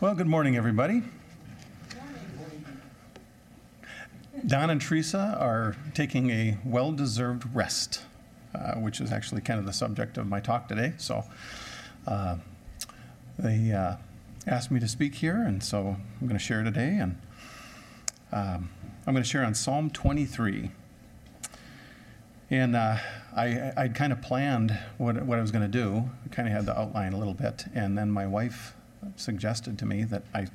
Well, good morning, everybody. Don and Teresa are taking a well deserved rest, uh, which is actually kind of the subject of my talk today. So uh, they uh, asked me to speak here, and so I'm going to share today. And um, I'm going to share on Psalm 23. And uh, I, I'd kind of planned what, what I was going to do. I kind of had the outline a little bit. And then my wife suggested to me that I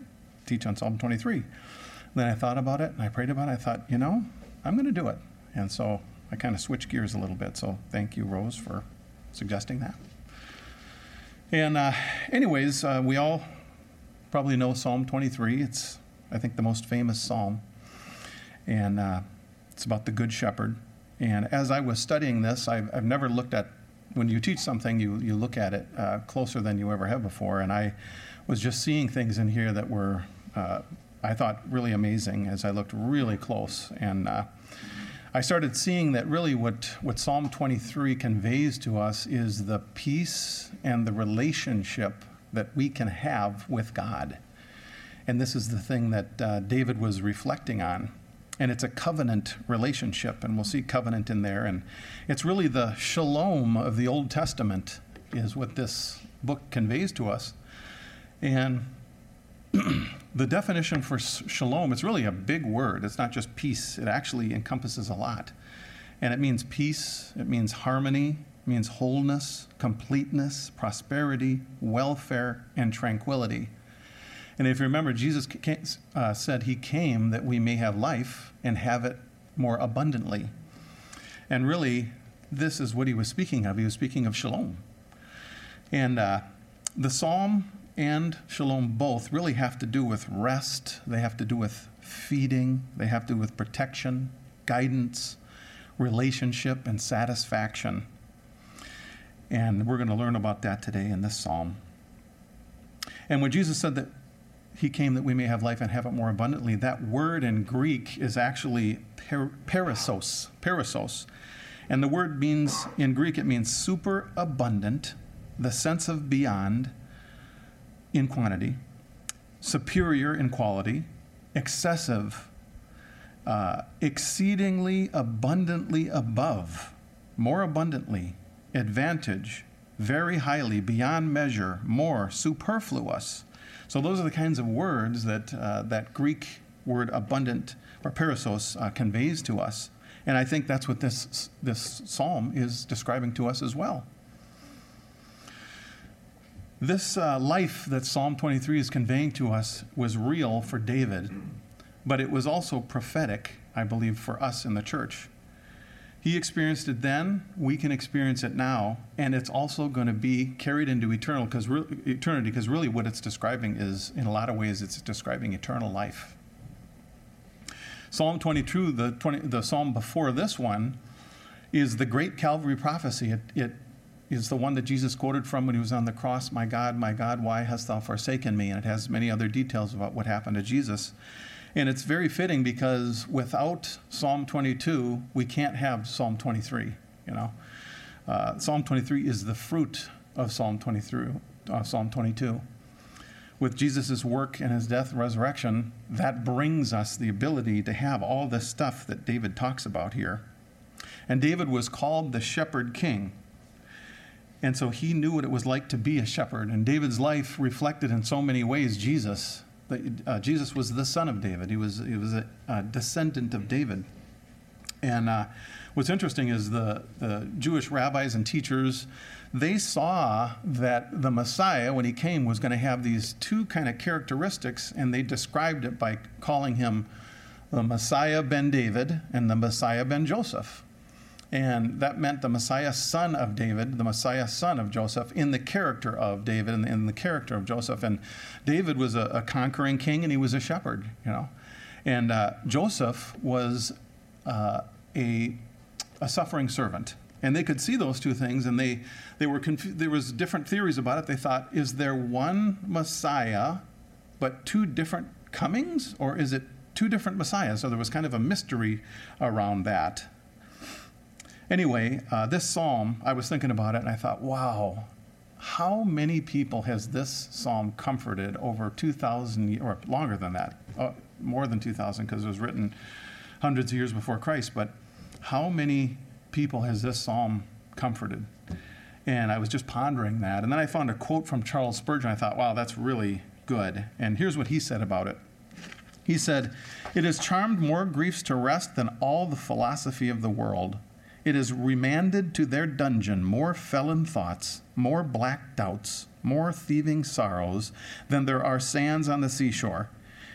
teach on Psalm 23. And then I thought about it and I prayed about it. I thought, you know, I'm going to do it. And so I kind of switched gears a little bit. So thank you, Rose, for suggesting that. And, uh, anyways, uh, we all probably know Psalm 23. It's, I think, the most famous psalm. And uh, it's about the Good Shepherd. And as I was studying this, I've, I've never looked at, when you teach something, you, you look at it uh, closer than you ever have before. And I was just seeing things in here that were, uh, I thought, really amazing as I looked really close. And uh, I started seeing that really what, what Psalm 23 conveys to us is the peace and the relationship that we can have with God. And this is the thing that uh, David was reflecting on. And it's a covenant relationship, and we'll see covenant in there. And it's really the shalom of the Old Testament, is what this book conveys to us. And the definition for shalom, it's really a big word. It's not just peace, it actually encompasses a lot. And it means peace, it means harmony, it means wholeness, completeness, prosperity, welfare, and tranquility. And if you remember, Jesus came, uh, said he came that we may have life and have it more abundantly. And really, this is what he was speaking of. He was speaking of shalom. And uh, the psalm and shalom both really have to do with rest, they have to do with feeding, they have to do with protection, guidance, relationship, and satisfaction. And we're going to learn about that today in this psalm. And when Jesus said that he came that we may have life and have it more abundantly, that word in Greek is actually per- perissos, perissos. And the word means, in Greek, it means super abundant, the sense of beyond, in quantity, superior in quality, excessive, uh, exceedingly abundantly above, more abundantly, advantage, very highly, beyond measure, more, superfluous. So those are the kinds of words that uh, that Greek word abundant or perissos uh, conveys to us. And I think that's what this, this psalm is describing to us as well. This uh, life that Psalm 23 is conveying to us was real for David, but it was also prophetic, I believe, for us in the church. He experienced it then, we can experience it now, and it's also going to be carried into eternal cause re- eternity because really what it's describing is, in a lot of ways, it's describing eternal life. Psalm 22, the, 20, the psalm before this one, is the great Calvary prophecy. It, it is the one that Jesus quoted from when he was on the cross My God, my God, why hast thou forsaken me? And it has many other details about what happened to Jesus. And it's very fitting because without Psalm 22, we can't have Psalm 23. You know, uh, Psalm 23 is the fruit of Psalm 23, uh, Psalm 22. With Jesus' work and his death and resurrection, that brings us the ability to have all this stuff that David talks about here. And David was called the shepherd king. And so he knew what it was like to be a shepherd. And David's life reflected in so many ways Jesus. Uh, Jesus was the son of David, he was, he was a, a descendant of David. And uh, what's interesting is the, the Jewish rabbis and teachers, they saw that the Messiah, when he came, was going to have these two kind of characteristics, and they described it by calling him the Messiah ben David and the Messiah ben Joseph. And that meant the Messiah, son of David, the Messiah, son of Joseph, in the character of David and in the character of Joseph. And David was a, a conquering king and he was a shepherd, you know. And uh, Joseph was uh, a, a suffering servant. And they could see those two things, and they, they were confu- there was different theories about it. They thought, is there one Messiah, but two different comings, or is it two different Messiahs? So there was kind of a mystery around that. Anyway, uh, this psalm, I was thinking about it and I thought, wow, how many people has this psalm comforted over 2,000 or longer than that? Uh, more than 2,000 because it was written hundreds of years before Christ. But how many people has this psalm comforted? And I was just pondering that. And then I found a quote from Charles Spurgeon. I thought, wow, that's really good. And here's what he said about it. He said, It has charmed more griefs to rest than all the philosophy of the world. It has remanded to their dungeon more felon thoughts, more black doubts, more thieving sorrows than there are sands on the seashore.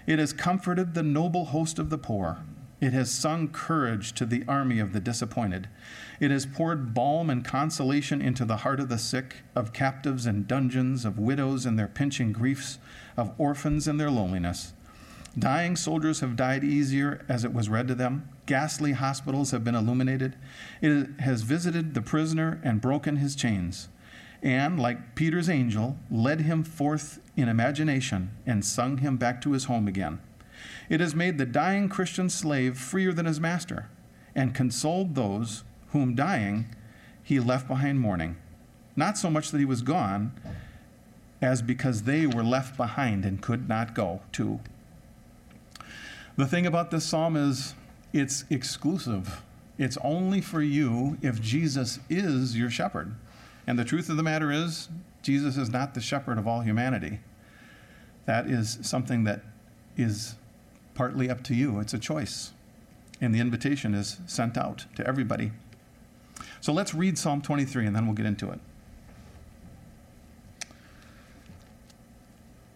It has comforted the noble host of the poor. It has sung courage to the army of the disappointed. It has poured balm and consolation into the heart of the sick, of captives in dungeons, of widows in their pinching griefs, of orphans in their loneliness. Dying soldiers have died easier as it was read to them. Ghastly hospitals have been illuminated. It has visited the prisoner and broken his chains. And, like Peter's angel, led him forth in imagination and sung him back to his home again. It has made the dying Christian slave freer than his master and consoled those whom dying he left behind mourning. Not so much that he was gone, as because they were left behind and could not go too. The thing about this psalm is it's exclusive. It's only for you if Jesus is your shepherd. And the truth of the matter is, Jesus is not the shepherd of all humanity. That is something that is partly up to you. It's a choice. And the invitation is sent out to everybody. So let's read Psalm 23 and then we'll get into it.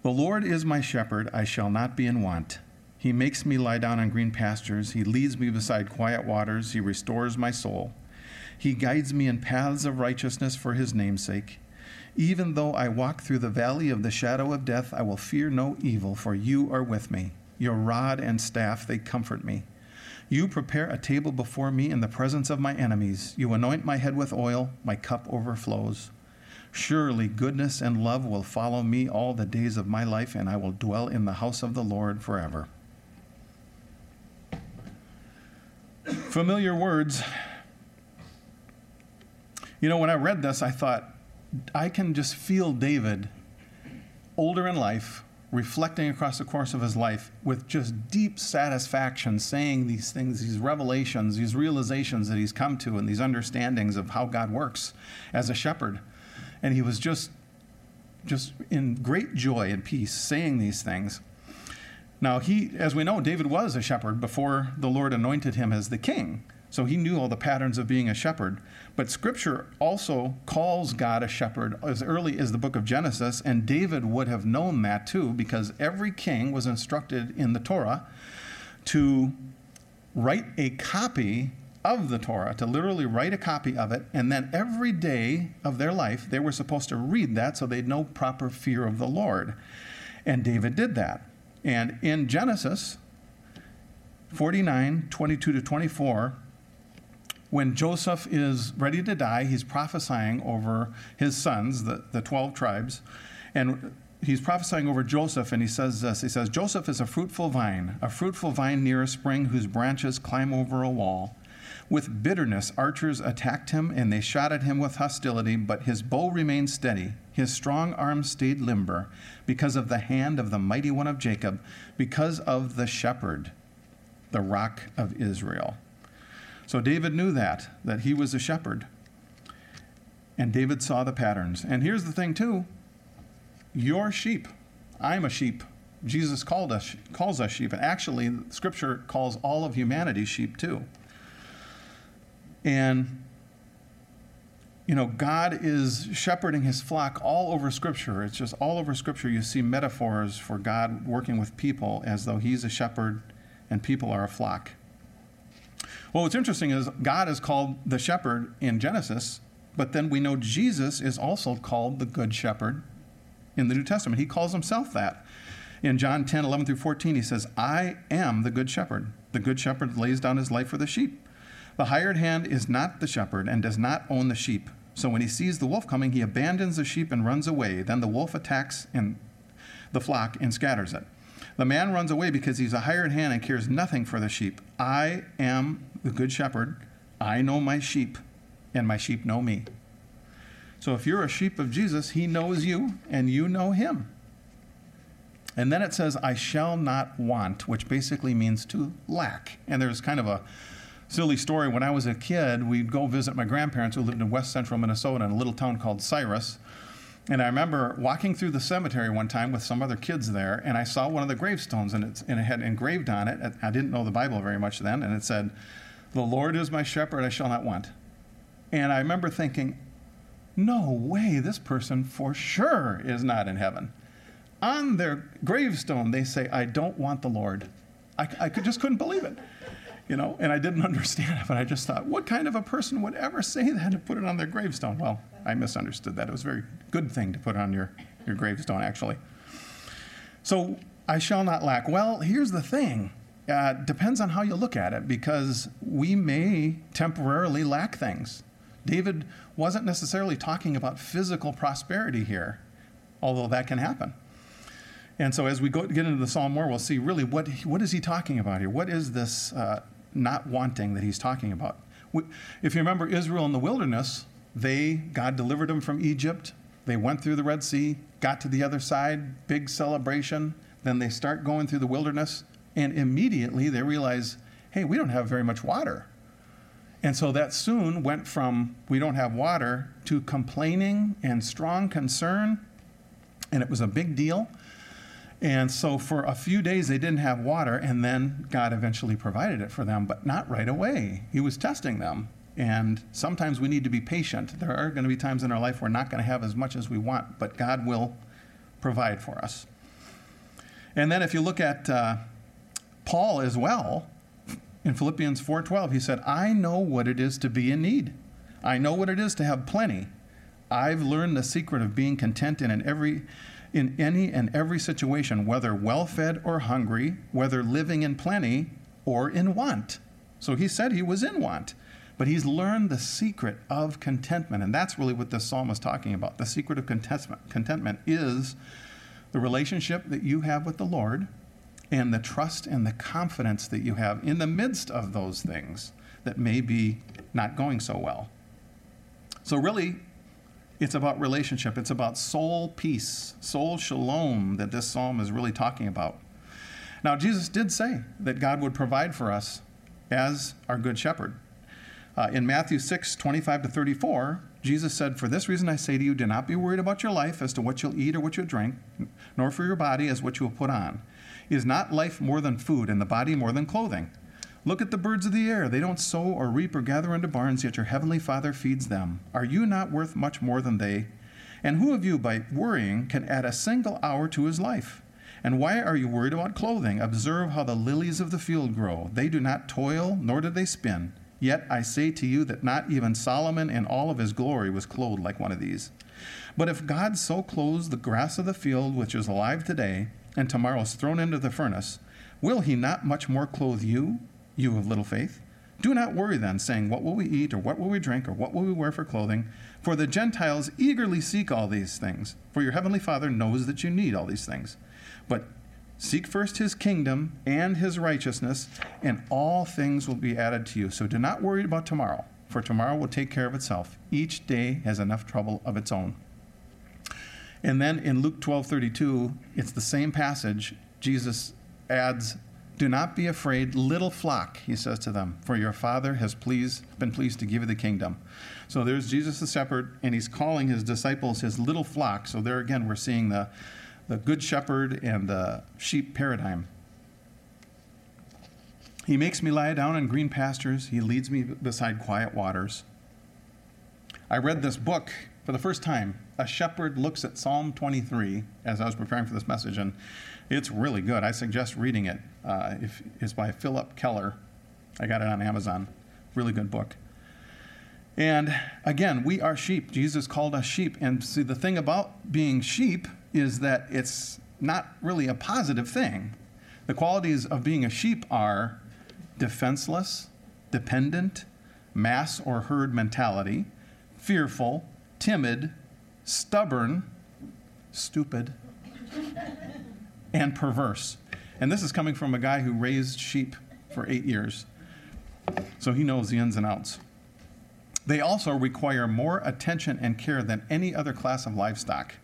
The Lord is my shepherd, I shall not be in want. He makes me lie down on green pastures. He leads me beside quiet waters. He restores my soul. He guides me in paths of righteousness for his name'sake. Even though I walk through the valley of the shadow of death, I will fear no evil, for you are with me. Your rod and staff, they comfort me. You prepare a table before me in the presence of my enemies. You anoint my head with oil, my cup overflows. Surely goodness and love will follow me all the days of my life, and I will dwell in the house of the Lord forever. Familiar words. You know, when I read this, I thought, I can just feel David, older in life, reflecting across the course of his life with just deep satisfaction, saying these things, these revelations, these realizations that he's come to, and these understandings of how God works as a shepherd. And he was just, just in great joy and peace saying these things. Now, he, as we know, David was a shepherd before the Lord anointed him as the king. So he knew all the patterns of being a shepherd. But scripture also calls God a shepherd as early as the book of Genesis, and David would have known that too, because every king was instructed in the Torah to write a copy of the Torah, to literally write a copy of it, and then every day of their life they were supposed to read that so they'd know proper fear of the Lord. And David did that. And in Genesis 49 22 to 24, when Joseph is ready to die, he's prophesying over his sons, the, the 12 tribes. And he's prophesying over Joseph, and he says this He says, Joseph is a fruitful vine, a fruitful vine near a spring whose branches climb over a wall. With bitterness, archers attacked him, and they shot at him with hostility, but his bow remained steady. His strong arm stayed limber because of the hand of the mighty one of Jacob, because of the shepherd, the rock of Israel. So David knew that, that he was a shepherd. And David saw the patterns. And here's the thing, too your sheep. I'm a sheep. Jesus called us, calls us sheep. And actually, Scripture calls all of humanity sheep, too. And you know, God is shepherding his flock all over Scripture. It's just all over Scripture. You see metaphors for God working with people as though he's a shepherd and people are a flock. Well, what's interesting is God is called the shepherd in Genesis, but then we know Jesus is also called the good shepherd in the New Testament. He calls himself that. In John 10, 11 through 14, he says, I am the good shepherd. The good shepherd lays down his life for the sheep. The hired hand is not the shepherd and does not own the sheep. So when he sees the wolf coming, he abandons the sheep and runs away. Then the wolf attacks and the flock and scatters it. The man runs away because he's a hired hand and cares nothing for the sheep. I am the good shepherd. I know my sheep, and my sheep know me. So if you're a sheep of Jesus, he knows you and you know him. And then it says, I shall not want, which basically means to lack. And there's kind of a silly story. When I was a kid, we'd go visit my grandparents who lived in west central Minnesota in a little town called Cyrus. And I remember walking through the cemetery one time with some other kids there, and I saw one of the gravestones, and, and it had engraved on it. I didn't know the Bible very much then, and it said, The Lord is my shepherd, I shall not want. And I remember thinking, no way, this person for sure is not in heaven. On their gravestone, they say, I don't want the Lord. I, I could, just couldn't believe it. You know, and I didn't understand it, but I just thought, what kind of a person would ever say that and put it on their gravestone? Well, I misunderstood that. It was a very good thing to put on your, your gravestone, actually. So, I shall not lack. Well, here's the thing. Uh, depends on how you look at it, because we may temporarily lack things. David wasn't necessarily talking about physical prosperity here, although that can happen. And so as we go get into the psalm more, we'll see really what, what is he talking about here? What is this uh, not wanting that he's talking about? If you remember Israel in the wilderness, they, God delivered them from Egypt. They went through the Red Sea, got to the other side, big celebration. Then they start going through the wilderness, and immediately they realize, hey, we don't have very much water. And so that soon went from we don't have water to complaining and strong concern. And it was a big deal. And so for a few days they didn't have water, and then God eventually provided it for them, but not right away. He was testing them. And sometimes we need to be patient. There are going to be times in our life we're not going to have as much as we want, but God will provide for us. And then if you look at uh, Paul as well, in Philippians 4:12, he said, "I know what it is to be in need. I know what it is to have plenty. I've learned the secret of being content in an every in any and every situation, whether well-fed or hungry, whether living in plenty or in want." So he said he was in want, but he's learned the secret of contentment, and that's really what this psalm is talking about. The secret of contentment, contentment is the relationship that you have with the Lord and the trust and the confidence that you have in the midst of those things that may be not going so well. So, really, it's about relationship. It's about soul peace, soul shalom that this psalm is really talking about. Now, Jesus did say that God would provide for us as our good shepherd. Uh, in Matthew 6, 25 to 34, Jesus said, For this reason I say to you, do not be worried about your life as to what you'll eat or what you'll drink, nor for your body as what you will put on. Is not life more than food, and the body more than clothing? Look at the birds of the air. They don't sow or reap or gather into barns, yet your heavenly Father feeds them. Are you not worth much more than they? And who of you, by worrying, can add a single hour to his life? And why are you worried about clothing? Observe how the lilies of the field grow. They do not toil, nor do they spin. Yet I say to you that not even Solomon in all of his glory was clothed like one of these. But if God so clothes the grass of the field, which is alive today, and tomorrow is thrown into the furnace, will he not much more clothe you, you of little faith? Do not worry then, saying, What will we eat, or what will we drink, or what will we wear for clothing? For the Gentiles eagerly seek all these things, for your heavenly Father knows that you need all these things. But seek first his kingdom and his righteousness, and all things will be added to you. So do not worry about tomorrow, for tomorrow will take care of itself. Each day has enough trouble of its own. And then in Luke 12 32, it's the same passage. Jesus adds, Do not be afraid, little flock, he says to them, for your Father has pleased, been pleased to give you the kingdom. So there's Jesus the shepherd, and he's calling his disciples his little flock. So there again, we're seeing the, the good shepherd and the sheep paradigm. He makes me lie down in green pastures, he leads me beside quiet waters. I read this book for the first time, a shepherd looks at Psalm 23 as I was preparing for this message, and it's really good. I suggest reading it. Uh, if, it's by Phillip Keller. I got it on Amazon. Really good book. And again, we are sheep. Jesus called us sheep. And see, the thing about being sheep is that it's not really a positive thing. The qualities of being a sheep are defenseless, dependent, mass or herd mentality, fearful, timid, stubborn, stupid, and perverse. And this is coming from a guy who raised sheep for eight years. So he knows the ins and outs. They also require more attention and care than any other class of livestock.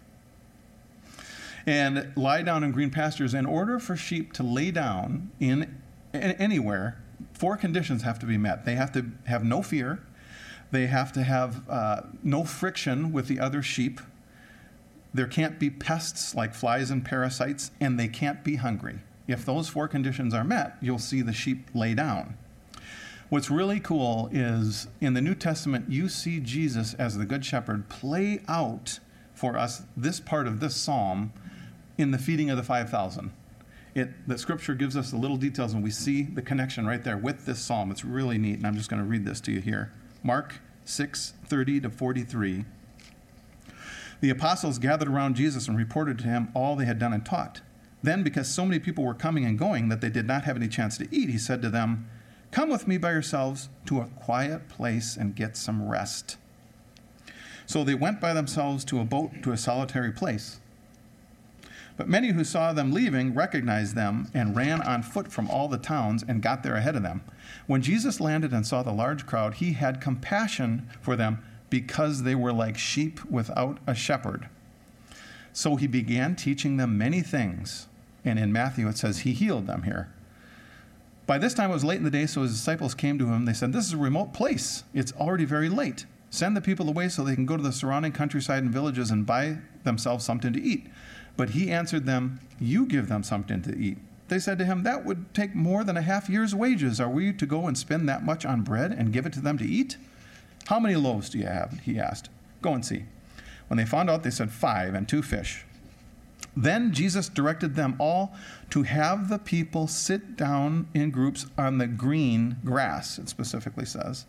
And lie down in green pastures. In order for sheep to lay down in anywhere, four conditions have to be met. They have to have no fear, they have to have uh, no friction with the other sheep, there can't be pests like flies and parasites, and they can't be hungry. If those four conditions are met, you'll see the sheep lay down. What's really cool is in the New Testament, you see Jesus as the Good Shepherd play out for us this part of this psalm in the feeding of the 5,000. It, the scripture gives us the little details, and we see the connection right there with this psalm. It's really neat, and I'm just going to read this to you here. Mark 6 30 to 43. The apostles gathered around Jesus and reported to him all they had done and taught. Then, because so many people were coming and going that they did not have any chance to eat, he said to them, Come with me by yourselves to a quiet place and get some rest. So they went by themselves to a boat to a solitary place. But many who saw them leaving recognized them and ran on foot from all the towns and got there ahead of them. When Jesus landed and saw the large crowd, he had compassion for them because they were like sheep without a shepherd. So he began teaching them many things. And in Matthew, it says he healed them here. By this time it was late in the day, so his disciples came to him. They said, This is a remote place. It's already very late. Send the people away so they can go to the surrounding countryside and villages and buy themselves something to eat. But he answered them, You give them something to eat. They said to him, That would take more than a half year's wages. Are we to go and spend that much on bread and give it to them to eat? How many loaves do you have? He asked. Go and see. When they found out, they said, Five and two fish. Then Jesus directed them all to have the people sit down in groups on the green grass, it specifically says.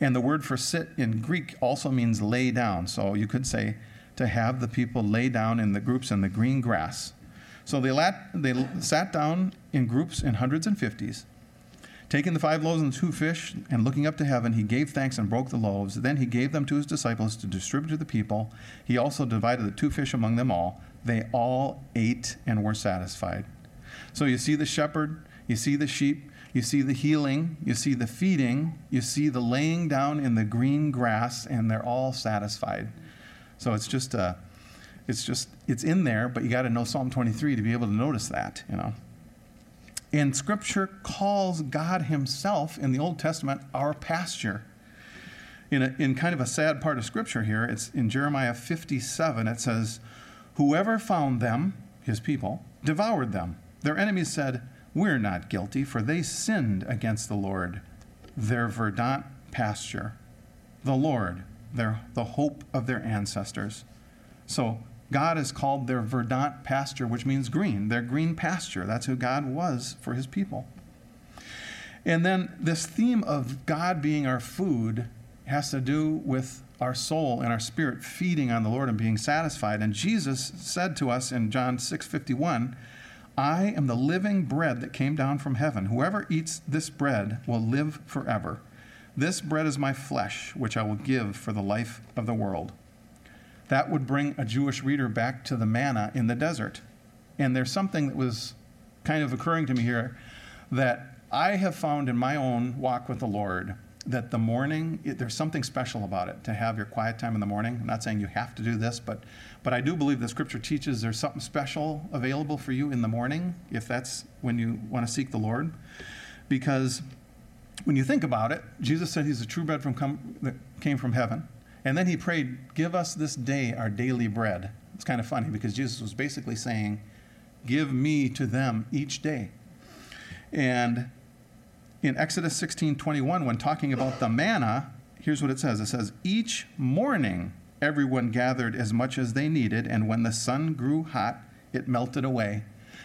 And the word for sit in Greek also means lay down. So you could say to have the people lay down in the groups in the green grass. So they, lat, they sat down in groups in hundreds and fifties. Taking the five loaves and two fish, and looking up to heaven, he gave thanks and broke the loaves. Then he gave them to his disciples to distribute to the people. He also divided the two fish among them all they all ate and were satisfied. So you see the shepherd, you see the sheep, you see the healing, you see the feeding, you see the laying down in the green grass, and they're all satisfied. So it's just a, uh, it's just it's in there, but you got to know Psalm 23 to be able to notice that, you know. And Scripture calls God Himself in the Old Testament our pasture. In, a, in kind of a sad part of Scripture here, it's in Jeremiah 57, it says, Whoever found them, his people, devoured them. Their enemies said, We're not guilty, for they sinned against the Lord, their verdant pasture. The Lord, their, the hope of their ancestors. So God is called their verdant pasture, which means green, their green pasture. That's who God was for his people. And then this theme of God being our food has to do with our soul and our spirit feeding on the Lord and being satisfied. And Jesus said to us in John 6:51, I am the living bread that came down from heaven. Whoever eats this bread will live forever. This bread is my flesh, which I will give for the life of the world. That would bring a Jewish reader back to the manna in the desert. And there's something that was kind of occurring to me here that I have found in my own walk with the Lord that the morning it, there's something special about it to have your quiet time in the morning. I'm not saying you have to do this but but i do believe the scripture teaches there's something special available for you in the morning if that's when you want to seek the lord. Because when you think about it jesus said he's the true bread from come, that came from heaven and then he prayed give us this day our daily bread. It's kind of funny because jesus was basically saying give me to them each day. And in Exodus 16 21, when talking about the manna, here's what it says. It says, Each morning everyone gathered as much as they needed, and when the sun grew hot, it melted away.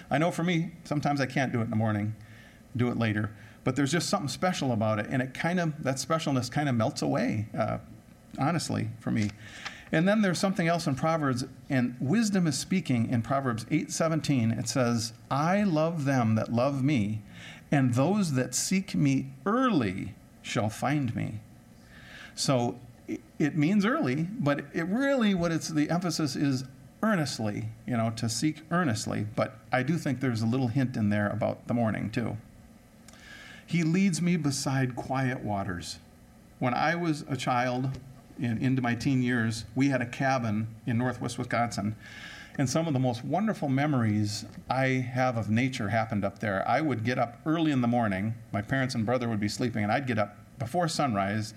I know for me, sometimes I can't do it in the morning, do it later, but there's just something special about it, and it kind of, that specialness kind of melts away, uh, honestly, for me. And then there's something else in Proverbs, and wisdom is speaking in Proverbs 8:17. It says, "I love them that love me, and those that seek me early shall find me. So it means early, but it really what it's the emphasis is earnestly, you know, to seek earnestly. But I do think there's a little hint in there about the morning too. He leads me beside quiet waters. when I was a child in, into my teen years, we had a cabin in northwest Wisconsin. And some of the most wonderful memories I have of nature happened up there. I would get up early in the morning. My parents and brother would be sleeping, and I'd get up before sunrise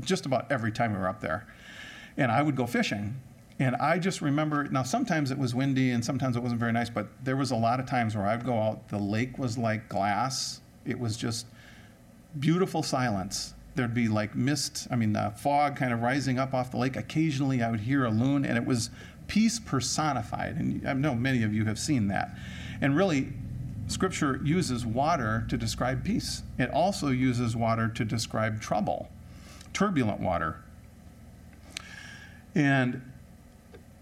just about every time we were up there. And I would go fishing. And I just remember, now sometimes it was windy and sometimes it wasn't very nice, but there was a lot of times where I'd go out, the lake was like glass. It was just beautiful silence. There'd be like mist, I mean, fog kind of rising up off the lake. Occasionally I would hear a loon, and it was peace personified. And I know many of you have seen that. And really, Scripture uses water to describe peace, it also uses water to describe trouble, turbulent water. And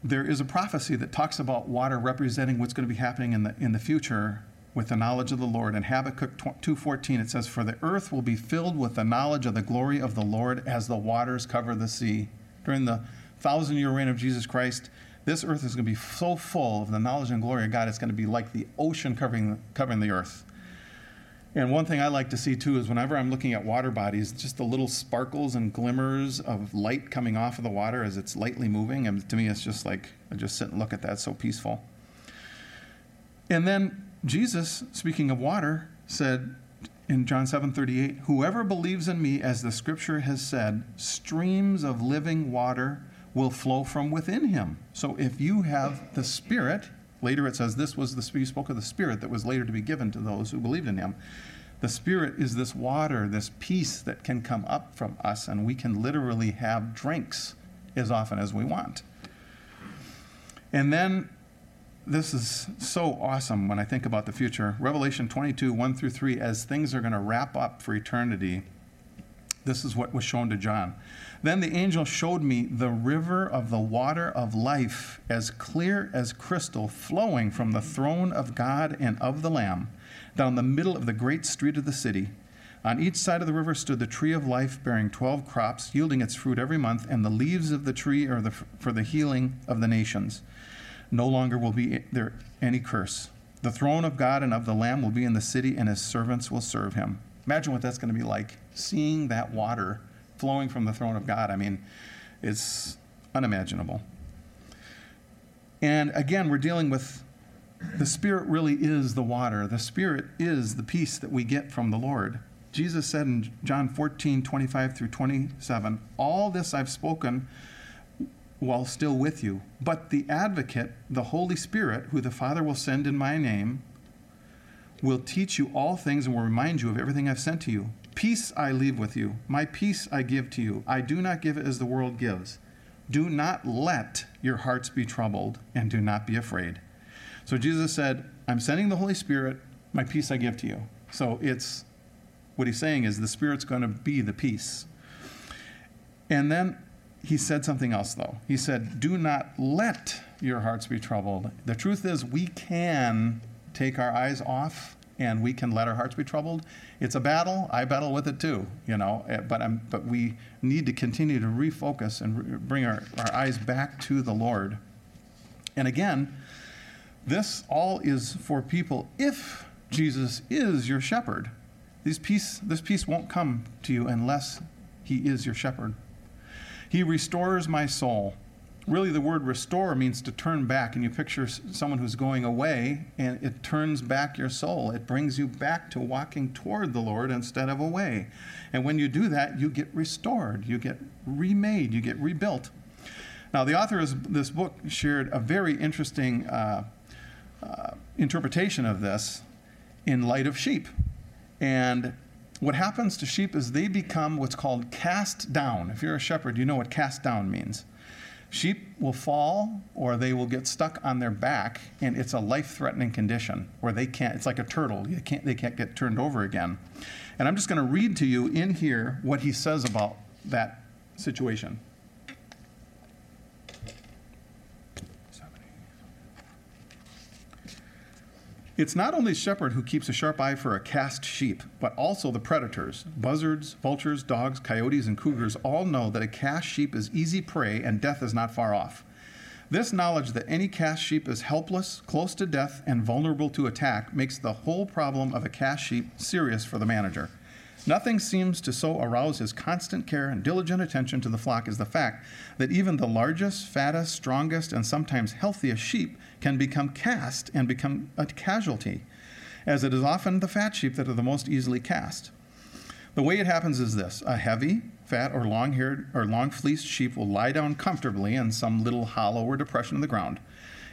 there is a prophecy that talks about water representing what's going to be happening in the, in the future with the knowledge of the Lord. In Habakkuk 2:14 it says for the earth will be filled with the knowledge of the glory of the Lord as the waters cover the sea. During the 1000-year reign of Jesus Christ, this earth is going to be so full of the knowledge and glory of God it's going to be like the ocean covering covering the earth. And one thing I like to see too is whenever I'm looking at water bodies, just the little sparkles and glimmers of light coming off of the water as it's lightly moving. And to me, it's just like, I just sit and look at that, it's so peaceful. And then Jesus, speaking of water, said in John 7 38, Whoever believes in me, as the scripture has said, streams of living water will flow from within him. So if you have the Spirit, Later it says this was the, he spoke of the Spirit that was later to be given to those who believed in him. The Spirit is this water, this peace that can come up from us, and we can literally have drinks as often as we want. And then this is so awesome when I think about the future. Revelation 22, 1 through 3, as things are going to wrap up for eternity, this is what was shown to John. Then the angel showed me the river of the water of life, as clear as crystal, flowing from the throne of God and of the Lamb, down the middle of the great street of the city. On each side of the river stood the tree of life, bearing twelve crops, yielding its fruit every month, and the leaves of the tree are the, for the healing of the nations. No longer will be there any curse. The throne of God and of the Lamb will be in the city, and his servants will serve him. Imagine what that's going to be like, seeing that water flowing from the throne of God. I mean, it's unimaginable. And again, we're dealing with the Spirit really is the water. The Spirit is the peace that we get from the Lord. Jesus said in John 14, 25 through 27, All this I've spoken while still with you. But the advocate, the Holy Spirit, who the Father will send in my name, will teach you all things and will remind you of everything I've sent to you. Peace I leave with you, my peace I give to you. I do not give it as the world gives. Do not let your hearts be troubled, and do not be afraid. So Jesus said, I'm sending the Holy Spirit, my peace I give to you. So it's what he's saying is the Spirit's going to be the peace. And then he said something else, though. He said, Do not let your hearts be troubled. The truth is, we can take our eyes off and we can let our hearts be troubled. It's a battle. I battle with it too, you know. Eh, but I'm, but we need to continue to refocus and re- bring our, our eyes back to the Lord. And again, this all is for people if Jesus is your shepherd. These peace, this peace won't come to you unless he is your shepherd. He restores my soul. Really the word restore means to turn back and you picture someone who's going away and it turns back your soul. It brings you back to walking toward the lord instead of away. And when you do that you get restored. You get remade. You get rebuilt. Now the author of this book shared a very interesting uh, uh, interpretation of this in light of sheep. And what happens to sheep is they become what's called cast down if you're a shepherd you know what cast down means Sheep will fall or they will get stuck on their back, and it's a life threatening condition where they can't, it's like a turtle, you can't, they can't get turned over again. And I'm just going to read to you in here what he says about that situation. It's not only shepherd who keeps a sharp eye for a cast sheep, but also the predators. Buzzards, vultures, dogs, coyotes, and cougars all know that a cast sheep is easy prey and death is not far off. This knowledge that any cast sheep is helpless, close to death, and vulnerable to attack makes the whole problem of a cast sheep serious for the manager. Nothing seems to so arouse his constant care and diligent attention to the flock as the fact that even the largest, fattest, strongest, and sometimes healthiest sheep can become cast and become a casualty, as it is often the fat sheep that are the most easily cast. The way it happens is this a heavy, fat, or long haired or long fleeced sheep will lie down comfortably in some little hollow or depression in the ground.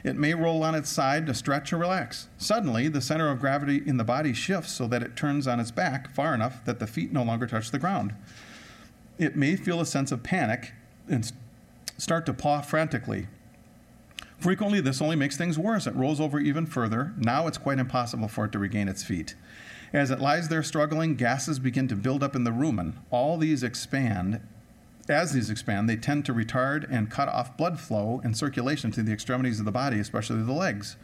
It may roll on its side to stretch or relax. Suddenly, the center of gravity in the body shifts so that it turns on its back far enough that the feet no longer touch the ground. It may feel a sense of panic and start to paw frantically. Frequently, this only makes things worse. It rolls over even further. Now it's quite impossible for it to regain its feet. As it lies there struggling, gases begin to build up in the rumen. All these expand as these expand, they tend to retard and cut off blood flow and circulation to the extremities of the body, especially the legs.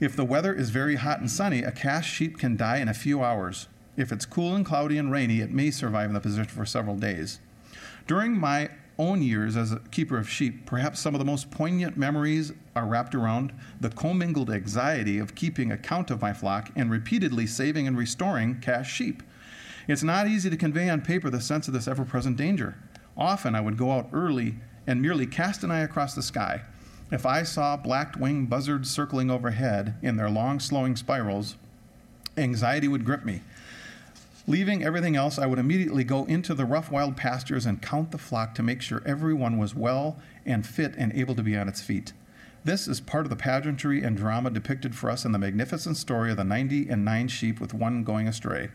If the weather is very hot and sunny, a cast sheep can die in a few hours. If it's cool and cloudy and rainy, it may survive in the position for several days. During my own years as a keeper of sheep, perhaps some of the most poignant memories are wrapped around the commingled anxiety of keeping account of my flock and repeatedly saving and restoring cast sheep. It's not easy to convey on paper the sense of this ever present danger. Often I would go out early and merely cast an eye across the sky. If I saw black winged buzzards circling overhead in their long, slowing spirals, anxiety would grip me. Leaving everything else, I would immediately go into the rough wild pastures and count the flock to make sure everyone was well and fit and able to be on its feet. This is part of the pageantry and drama depicted for us in the magnificent story of the 90 and 9 sheep with one going astray.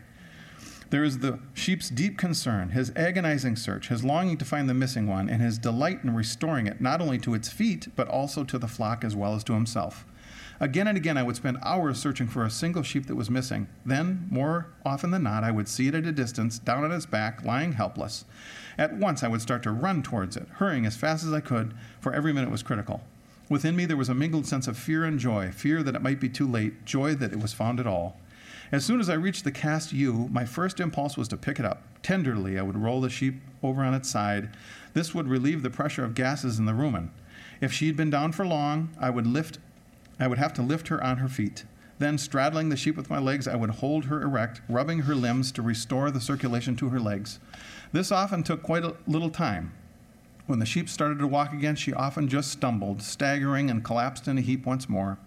There is the sheep's deep concern, his agonizing search, his longing to find the missing one, and his delight in restoring it not only to its feet, but also to the flock as well as to himself. Again and again, I would spend hours searching for a single sheep that was missing. Then, more often than not, I would see it at a distance, down on its back, lying helpless. At once, I would start to run towards it, hurrying as fast as I could, for every minute was critical. Within me, there was a mingled sense of fear and joy fear that it might be too late, joy that it was found at all. As soon as I reached the cast ewe, my first impulse was to pick it up. Tenderly, I would roll the sheep over on its side. This would relieve the pressure of gases in the rumen. If she had been down for long, I would lift I would have to lift her on her feet. Then, straddling the sheep with my legs, I would hold her erect, rubbing her limbs to restore the circulation to her legs. This often took quite a little time. When the sheep started to walk again, she often just stumbled, staggering, and collapsed in a heap once more.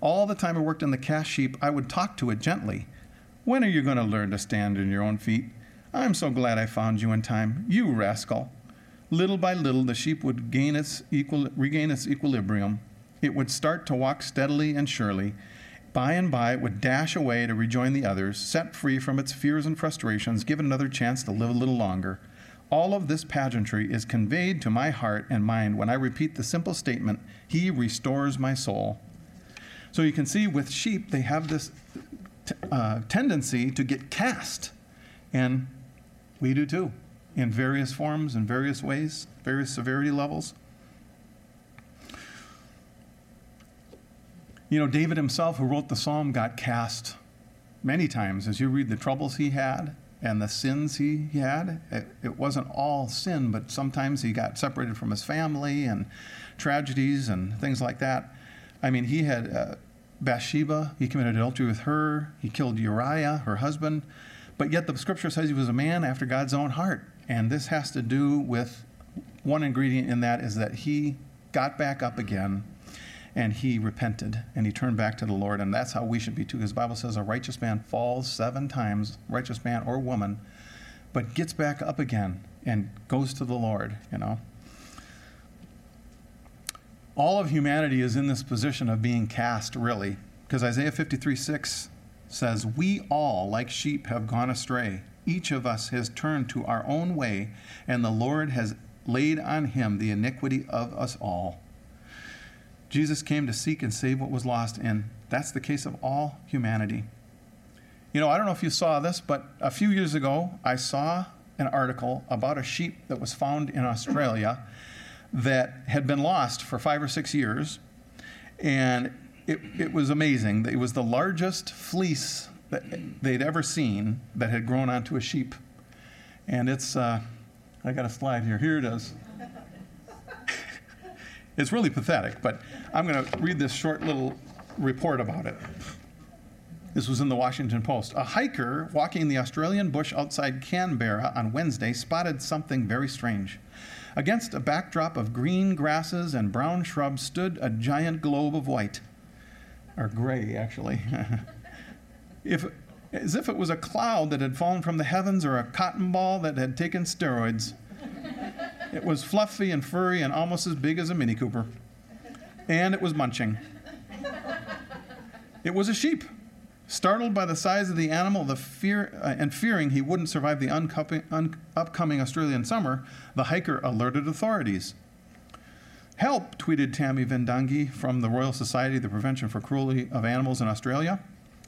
All the time I worked on the cast sheep, I would talk to it gently. When are you going to learn to stand on your own feet? I'm so glad I found you in time. You rascal. Little by little, the sheep would its equal, regain its equilibrium. It would start to walk steadily and surely. By and by, it would dash away to rejoin the others, set free from its fears and frustrations, given another chance to live a little longer. All of this pageantry is conveyed to my heart and mind when I repeat the simple statement, He restores my soul. So you can see with sheep, they have this t- uh, tendency to get cast. And we do too, in various forms, in various ways, various severity levels. You know, David himself, who wrote the psalm, got cast many times. As you read the troubles he had and the sins he, he had, it, it wasn't all sin, but sometimes he got separated from his family and tragedies and things like that. I mean, he had uh, Bathsheba, he committed adultery with her, he killed Uriah, her husband, but yet the scripture says he was a man after God's own heart. And this has to do with one ingredient in that is that he got back up again and he repented and he turned back to the Lord. And that's how we should be too, because the Bible says a righteous man falls seven times, righteous man or woman, but gets back up again and goes to the Lord, you know. All of humanity is in this position of being cast, really, because Isaiah 53 6 says, We all, like sheep, have gone astray. Each of us has turned to our own way, and the Lord has laid on him the iniquity of us all. Jesus came to seek and save what was lost, and that's the case of all humanity. You know, I don't know if you saw this, but a few years ago, I saw an article about a sheep that was found in Australia that had been lost for five or six years. And it, it was amazing. It was the largest fleece that they'd ever seen that had grown onto a sheep. And it's, uh, I got a slide here. Here it is. it's really pathetic, but I'm going to read this short little report about it. This was in the Washington Post. A hiker walking the Australian bush outside Canberra on Wednesday spotted something very strange. Against a backdrop of green grasses and brown shrubs stood a giant globe of white, or gray, actually. if, as if it was a cloud that had fallen from the heavens or a cotton ball that had taken steroids. It was fluffy and furry and almost as big as a Mini Cooper. And it was munching. It was a sheep. Startled by the size of the animal the fear, uh, and fearing he wouldn't survive the un- upcoming Australian summer, the hiker alerted authorities. Help, tweeted Tammy Ven Dange from the Royal Society of the Prevention for Cruelty of Animals in Australia.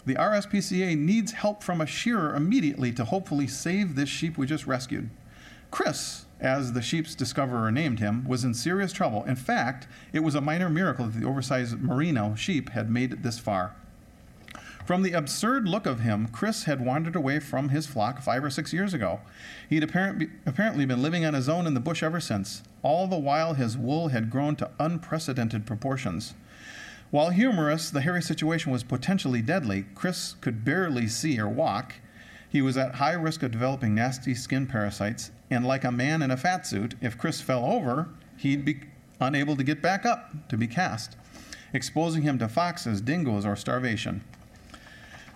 The RSPCA needs help from a shearer immediately to hopefully save this sheep we just rescued. Chris, as the sheep's discoverer named him, was in serious trouble. In fact, it was a minor miracle that the oversized merino sheep had made it this far. From the absurd look of him, Chris had wandered away from his flock five or six years ago. He had apparently been living on his own in the bush ever since. All the while, his wool had grown to unprecedented proportions. While humorous, the hairy situation was potentially deadly. Chris could barely see or walk. He was at high risk of developing nasty skin parasites, and like a man in a fat suit, if Chris fell over, he'd be unable to get back up to be cast, exposing him to foxes, dingoes, or starvation.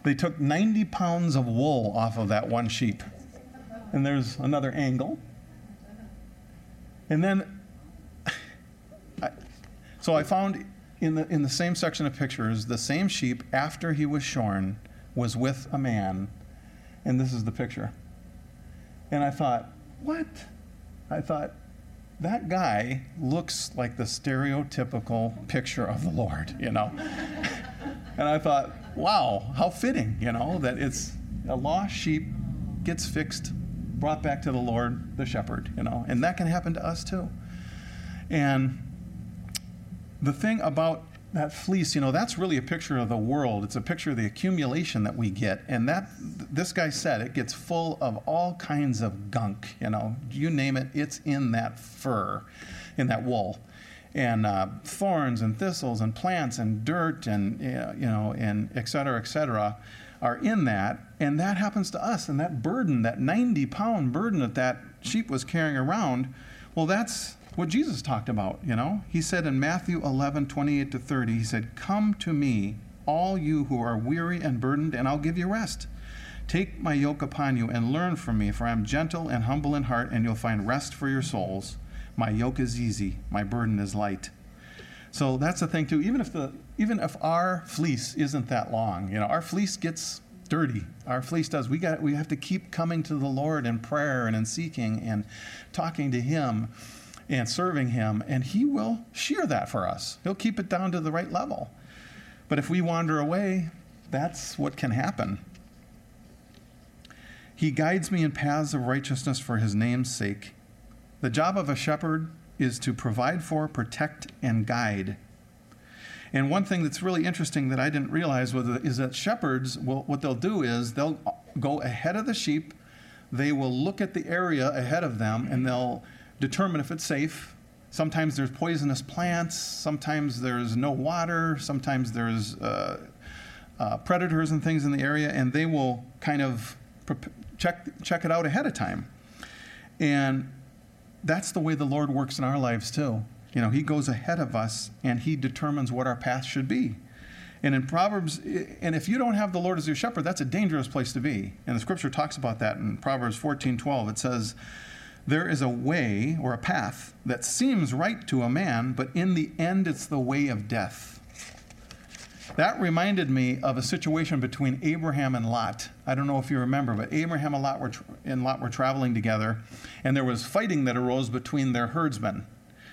They took 90 pounds of wool off of that one sheep. And there's another angle. And then, I, so I found in the, in the same section of pictures, the same sheep, after he was shorn, was with a man. And this is the picture. And I thought, what? I thought, that guy looks like the stereotypical picture of the Lord, you know? and I thought, wow, how fitting, you know, that it's a lost sheep gets fixed, brought back to the Lord, the shepherd, you know, and that can happen to us too. And the thing about that fleece, you know, that's really a picture of the world. It's a picture of the accumulation that we get. And that, this guy said, it gets full of all kinds of gunk, you know, you name it, it's in that fur, in that wool and uh, thorns and thistles and plants and dirt and you know and et cetera, et cetera, are in that, and that happens to us. And that burden, that 90 pound burden that that sheep was carrying around, well, that's what Jesus talked about. You know, he said in Matthew 11, 28 to 30, he said, "Come to me, all you who are weary and burdened, and I'll give you rest." Take my yoke upon you and learn from me, for I am gentle and humble in heart, and you'll find rest for your souls. My yoke is easy, my burden is light. So that's the thing too. Even if the even if our fleece isn't that long, you know, our fleece gets dirty. Our fleece does. We got we have to keep coming to the Lord in prayer and in seeking and talking to him and serving him and he will shear that for us. He'll keep it down to the right level. But if we wander away, that's what can happen. He guides me in paths of righteousness for his name's sake. The job of a shepherd is to provide for, protect, and guide. And one thing that's really interesting that I didn't realize was, is that shepherds, will, what they'll do is they'll go ahead of the sheep, they will look at the area ahead of them, and they'll determine if it's safe. Sometimes there's poisonous plants, sometimes there's no water, sometimes there's uh, uh, predators and things in the area, and they will kind of check, check it out ahead of time. And that's the way the Lord works in our lives too. You know, He goes ahead of us and He determines what our path should be. And in Proverbs, and if you don't have the Lord as your shepherd, that's a dangerous place to be. And the scripture talks about that in Proverbs 14 12. It says, There is a way or a path that seems right to a man, but in the end it's the way of death. That reminded me of a situation between Abraham and Lot. I don't know if you remember, but Abraham and Lot were, tra- and Lot were traveling together, and there was fighting that arose between their herdsmen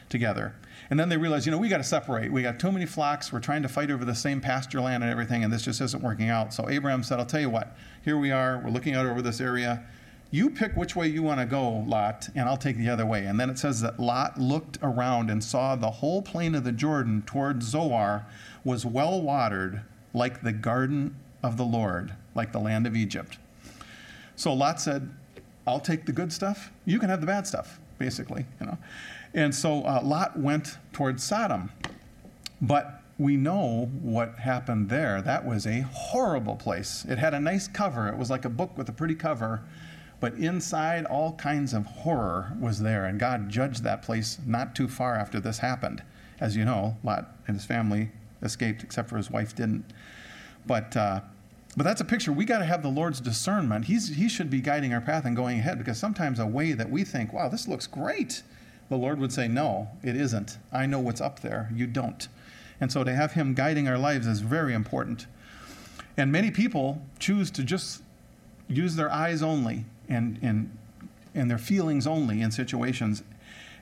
together. And then they realized, you know, we got to separate. We got too many flocks. We're trying to fight over the same pasture land and everything, and this just isn't working out. So Abraham said, I'll tell you what, here we are. We're looking out over this area. You pick which way you want to go, Lot, and I'll take the other way. And then it says that Lot looked around and saw the whole plain of the Jordan toward Zoar was well watered like the garden of the Lord, like the land of Egypt. So Lot said, I'll take the good stuff. You can have the bad stuff, basically, you know. And so uh, Lot went towards Sodom. But we know what happened there. That was a horrible place. It had a nice cover, it was like a book with a pretty cover, but inside, all kinds of horror was there. And God judged that place not too far after this happened. As you know, Lot and his family escaped, except for his wife didn't. But, uh, but that's a picture. We got to have the Lord's discernment. He's, he should be guiding our path and going ahead because sometimes a way that we think, wow, this looks great, the Lord would say, no, it isn't. I know what's up there. You don't. And so to have Him guiding our lives is very important. And many people choose to just use their eyes only and, and, and their feelings only in situations.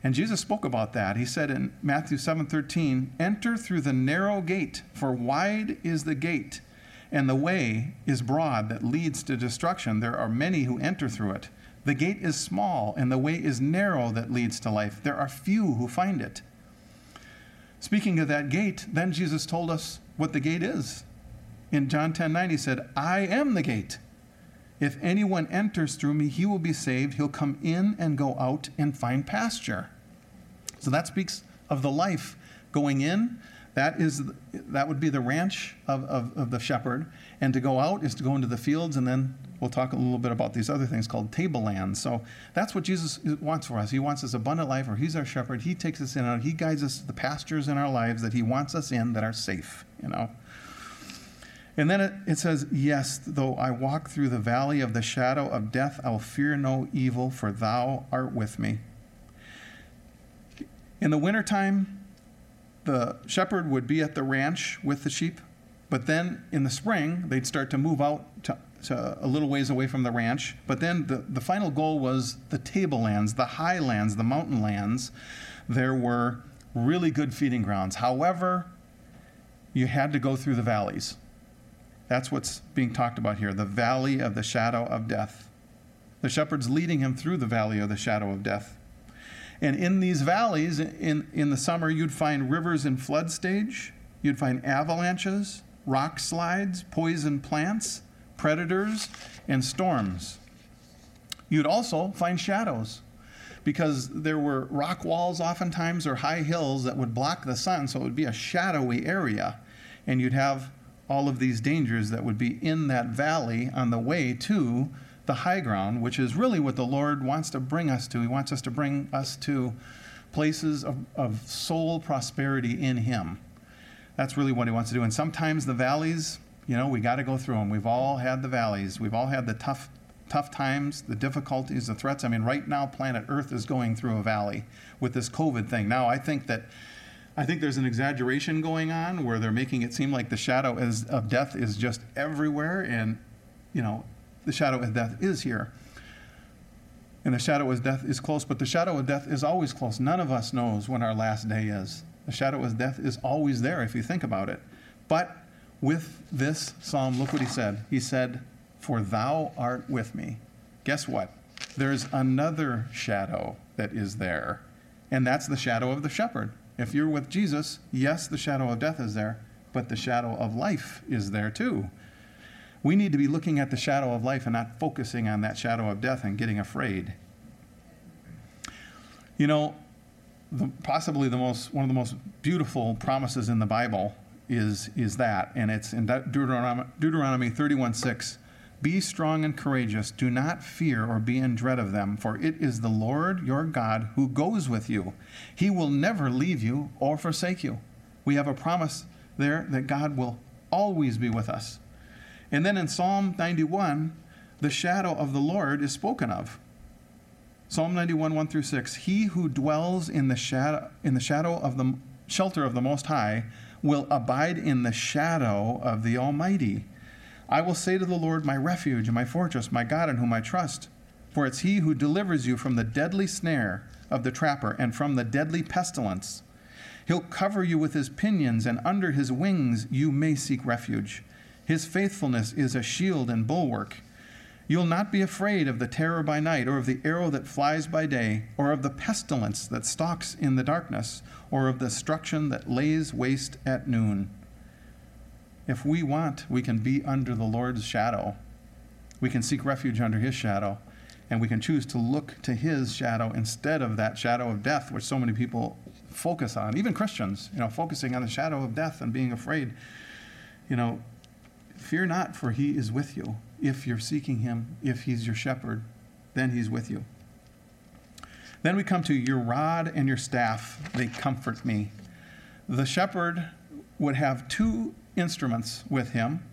And Jesus spoke about that. He said in Matthew 7:13, "Enter through the narrow gate, for wide is the gate, and the way is broad that leads to destruction. There are many who enter through it. The gate is small, and the way is narrow that leads to life. There are few who find it." Speaking of that gate, then Jesus told us what the gate is. In John 10:9 he said, "I am the gate. If anyone enters through me, he will be saved. He'll come in and go out and find pasture." So that speaks of the life going in. That is that would be the ranch of, of, of the shepherd. And to go out is to go into the fields and then we'll talk a little bit about these other things called tablelands. So that's what Jesus wants for us. He wants this abundant life or He's our shepherd. He takes us in and out. He guides us to the pastures in our lives that He wants us in that are safe, you know. And then it, says, Yes, though I walk through the valley of the shadow of death, I'll fear no evil, for thou art with me. In the wintertime, the shepherd would be at the ranch with the sheep, but then in the spring, they'd start to move out to, to a little ways away from the ranch. But then the, the final goal was the tablelands, the highlands, the mountain lands. There were really good feeding grounds. However, you had to go through the valleys. That's what's being talked about here the valley of the shadow of death. The shepherd's leading him through the valley of the shadow of death. And in these valleys, in, in the summer, you'd find rivers in flood stage, you'd find avalanches, rock slides, poison plants, predators, and storms. You'd also find shadows because there were rock walls oftentimes or high hills that would block the sun, so it would be a shadowy area. And you'd have all of these dangers that would be in that valley on the way to the high ground, which is really what the Lord wants to bring us to. He wants us to bring us to places of, of soul prosperity in Him. That's really what He wants to do. And sometimes the valleys, you know, we got to go through them. We've all had the valleys, we've all had the tough, tough times, the difficulties, the threats. I mean, right now, planet Earth is going through a valley with this COVID thing. Now, I think that. I think there's an exaggeration going on where they're making it seem like the shadow is, of death is just everywhere, and you know the shadow of death is here. And the shadow of death is close, but the shadow of death is always close. None of us knows when our last day is. The shadow of death is always there if you think about it. But with this psalm, look what he said. He said, For thou art with me. Guess what? There's another shadow that is there, and that's the shadow of the shepherd. If you're with Jesus, yes, the shadow of death is there, but the shadow of life is there too. We need to be looking at the shadow of life and not focusing on that shadow of death and getting afraid. You know, the, possibly the most one of the most beautiful promises in the Bible is is that, and it's in Deuteronomy, Deuteronomy 31:6. Be strong and courageous. Do not fear or be in dread of them, for it is the Lord your God who goes with you. He will never leave you or forsake you. We have a promise there that God will always be with us. And then in Psalm 91, the shadow of the Lord is spoken of. Psalm 91, 1 through 6. He who dwells in the shadow, in the shadow of the shelter of the Most High will abide in the shadow of the Almighty. I will say to the Lord, my refuge and my fortress, my God in whom I trust. For it's he who delivers you from the deadly snare of the trapper and from the deadly pestilence. He'll cover you with his pinions, and under his wings you may seek refuge. His faithfulness is a shield and bulwark. You'll not be afraid of the terror by night, or of the arrow that flies by day, or of the pestilence that stalks in the darkness, or of the destruction that lays waste at noon. If we want, we can be under the Lord's shadow. We can seek refuge under his shadow. And we can choose to look to his shadow instead of that shadow of death, which so many people focus on, even Christians, you know, focusing on the shadow of death and being afraid. You know, fear not, for he is with you. If you're seeking him, if he's your shepherd, then he's with you. Then we come to your rod and your staff, they comfort me. The shepherd would have two instruments with him.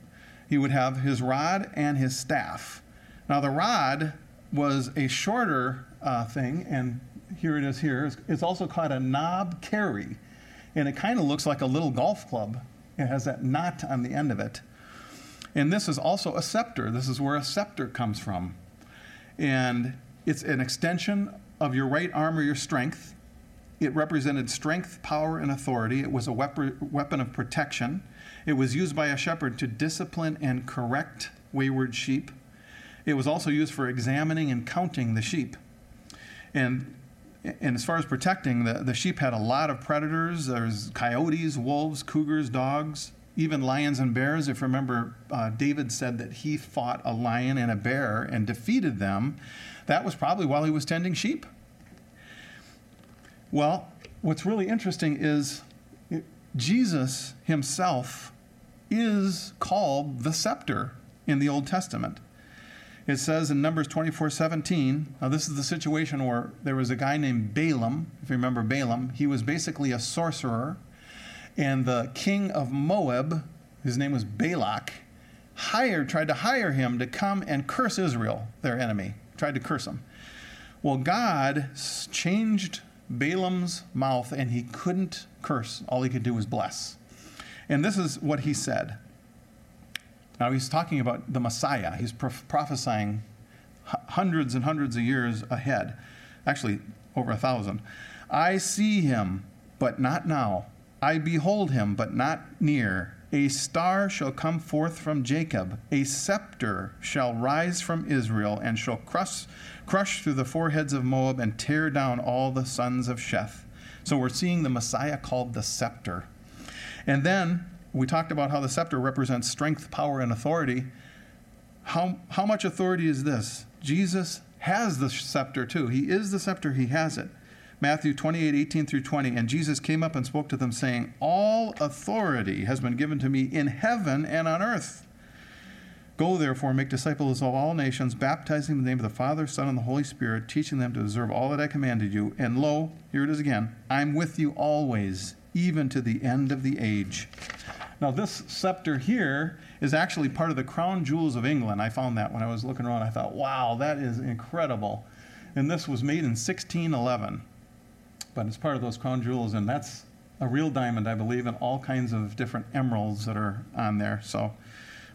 He would have his rod and his staff. Now, the rod was a shorter uh, thing, and here it is here. It's also called a knobkerrie, and it kind of looks like a little golf club. It has that knot on the end of it. And this is also a scepter. This is where a scepter comes from. And it's an extension of your right arm or your strength. It represented strength, power, and authority. It was a weapon of protection. It was used by a shepherd to discipline and correct wayward sheep. It was also used for examining and counting the sheep. And, and as far as protecting, the, the sheep had a lot of predators. There's coyotes, wolves, cougars, dogs, even lions and bears. If you remember, uh, David said that he fought a lion and a bear and defeated them. That was probably while he was tending sheep. Well, what's really interesting is Jesus himself is called the scepter in the Old Testament. It says in Numbers 24 17, now this is the situation where there was a guy named Balaam. If you remember Balaam, he was basically a sorcerer. And the king of Moab, his name was Balak, hired, tried to hire him to come and curse Israel, their enemy, tried to curse them. Well, God changed Balaam's mouth and he couldn't curse. All he could do was bless. And this is what he said now he's talking about the Messiah. He's prophesying hundreds and hundreds of years ahead, actually over a thousand. I see him, but not now. I behold him, but not near. A star shall come forth from Jacob, a scepter shall rise from Israel, and shall crush, crush through the foreheads of Moab and tear down all the sons of Sheth. So we're seeing the Messiah called the scepter. And then we talked about how the scepter represents strength, power, and authority. How, how much authority is this? Jesus has the scepter too. He is the scepter, he has it. Matthew 28, 18 through 20. And Jesus came up and spoke to them, saying, All authority has been given to me in heaven and on earth. Go therefore, make disciples of all nations, baptizing them in the name of the Father, Son, and the Holy Spirit, teaching them to observe all that I commanded you. And lo, here it is again I'm with you always, even to the end of the age. Now, this scepter here is actually part of the crown jewels of England. I found that when I was looking around. I thought, wow, that is incredible. And this was made in 1611. But it's part of those crown jewels, and that's a real diamond, I believe, and all kinds of different emeralds that are on there. So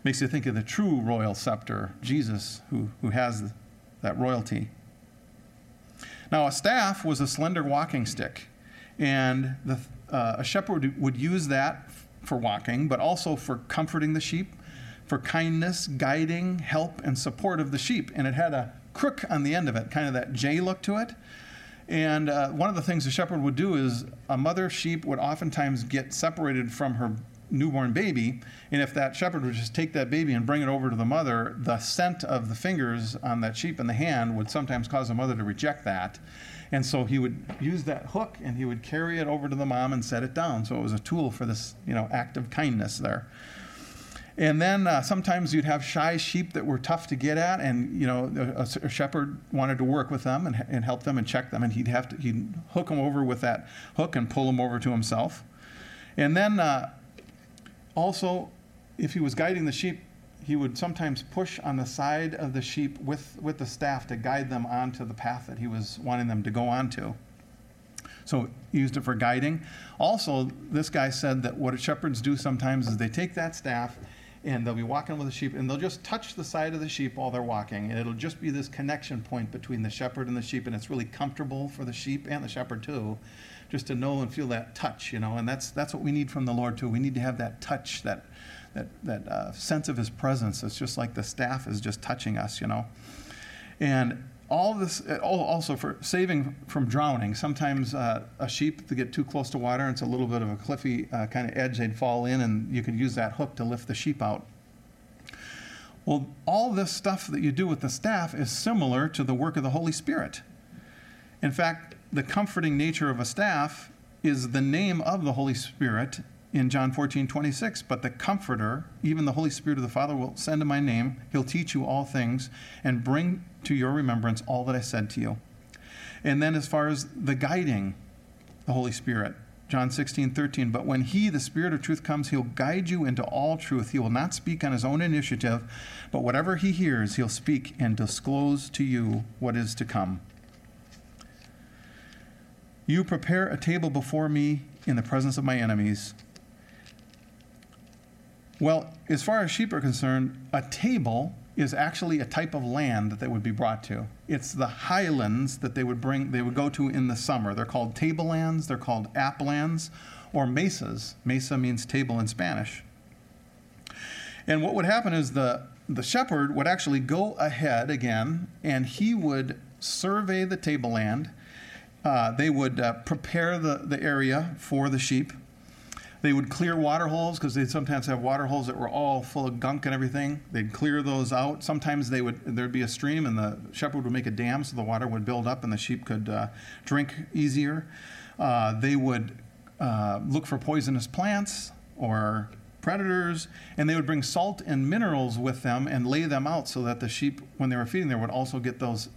makes you think of the true royal scepter, Jesus, who, who has that royalty. Now, a staff was a slender walking stick, and the, uh, a shepherd would use that for walking, but also for comforting the sheep, for kindness, guiding, help, and support of the sheep. And it had a crook on the end of it, kind of that J look to it. And uh, one of the things the shepherd would do is a mother sheep would oftentimes get separated from her newborn baby. And if that shepherd would just take that baby and bring it over to the mother, the scent of the fingers on that sheep in the hand would sometimes cause the mother to reject that. And so he would use that hook and he would carry it over to the mom and set it down. So it was a tool for this, you know, act of kindness there. And then uh, sometimes you'd have shy sheep that were tough to get at, and you know a, a shepherd wanted to work with them and, and, help them and check them, and he'd have to he'd hook them over with that hook and pull them over to himself. And then uh, also, if he was guiding the sheep, he would sometimes push on the side of the sheep with, with the staff to guide them onto the path that he was wanting them to go onto. So he used it for guiding. Also, this guy said that what shepherds do sometimes is they take that staff and they'll be walking with the sheep and they'll just touch the side of the sheep while they're walking. And it'll just be this connection point between the shepherd and the sheep. And it's really comfortable for the sheep and the shepherd too, just to know and feel that touch, you know. And that's, that's what we need from the Lord too. We need to have that touch, that that, that uh, sense of his presence. It's just like the staff is just touching us, you know. And all this, uh, also for saving from drowning. Sometimes uh, a sheep to get too close to water, it's a little bit of a cliffy uh, kind of edge, they'd fall in, and you could use that hook to lift the sheep out. Well, all this stuff that you do with the staff is similar to the work of the Holy Spirit. In fact, the comforting nature of a staff is the name of the Holy Spirit in John 14, 26. But the Comforter, even the Holy Spirit of the Father, will send in my name. He'll teach you all things and bring to your remembrance all that I said to you. And then, as far as the guiding, the Holy Spirit, John 16, 13. But when He, the Spirit of truth, comes, He'll guide you into all truth. He will not speak on His own initiative, but whatever He hears, He'll speak and disclose to you what is to come. You prepare a table before me in the presence of my enemies. Well, as far as sheep are concerned, a table is actually a type of land that they would be brought to. It's the highlands that they would bring they would go to in the summer. They're called tablelands, they're called uplands, or mesas. Mesa means table in Spanish. And what would happen is the the shepherd would actually go ahead again and he would survey the tableland. Uh, they would uh, prepare the, the area for the sheep they would clear water holes because they'd sometimes have water holes that were all full of gunk and everything. They'd clear those out. Sometimes they would there'd be a stream and the shepherd would make a dam so the water would build up and the sheep could uh, drink easier. Uh, they would uh, look for poisonous plants or predators, and they would bring salt and minerals with them and lay them out so that the sheep, when they were feeding there, would also get those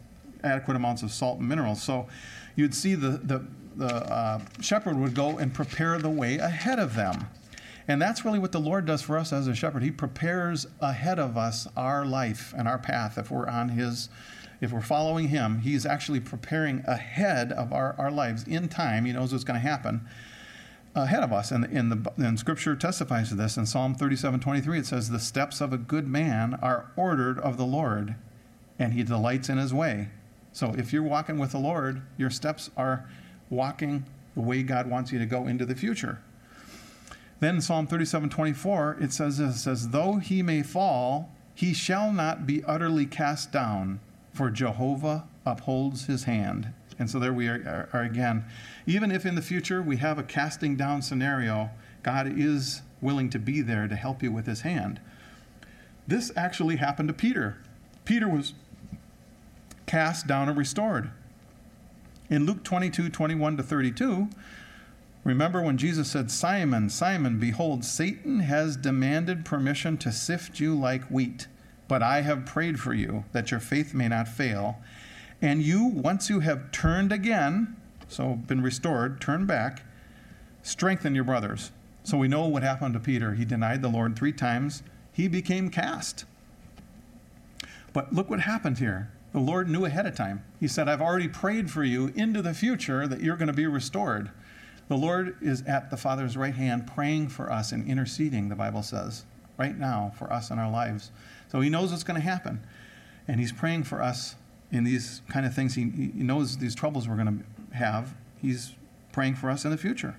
adequate amounts of salt and minerals. So you'd see the, the the uh, shepherd would go and prepare the way ahead of them. And that's really what the Lord does for us as a shepherd. He prepares ahead of us our life and our path. If we're on His, if we're following Him, He's actually preparing ahead of our, our lives in time. He knows what's going to happen ahead of us. And, in the, and Scripture testifies to this. In Psalm 37 23, it says, The steps of a good man are ordered of the Lord, and He delights in His way. So if you're walking with the Lord, your steps are walking the way God wants you to go into the future. Then Psalm 37 24, it says this, it says, Though he may fall, he shall not be utterly cast down, for Jehovah upholds his hand. And so there we are, are, are again. Even if in the future we have a casting down scenario, God is willing to be there to help you with his hand. This actually happened to Peter. Peter was cast down and restored. In Luke 22, 21 to 32, remember when Jesus said, Simon, Simon, behold, Satan has demanded permission to sift you like wheat, but I have prayed for you that your faith may not fail. And you, once you have turned again, so been restored, turn back, strengthen your brothers. So we know what happened to Peter. He denied the Lord three times, he became cast. But look what happened here. The Lord knew ahead of time. He said, I've already prayed for you into the future that you're going to be restored. The Lord is at the Father's right hand praying for us and interceding, the Bible says, right now for us in our lives. So He knows what's going to happen. And He's praying for us in these kind of things. He, he knows these troubles we're going to have. He's praying for us in the future.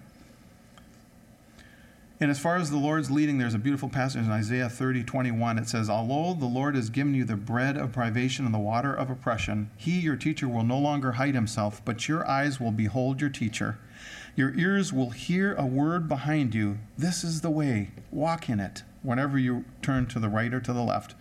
And as far as the Lord's leading, there's a beautiful passage in Isaiah 30, 21. It says, Although the Lord has given you the bread of privation and the water of oppression, he, your teacher, will no longer hide himself, but your eyes will behold your teacher. Your ears will hear a word behind you. This is the way. Walk in it whenever you turn to the right or to the left.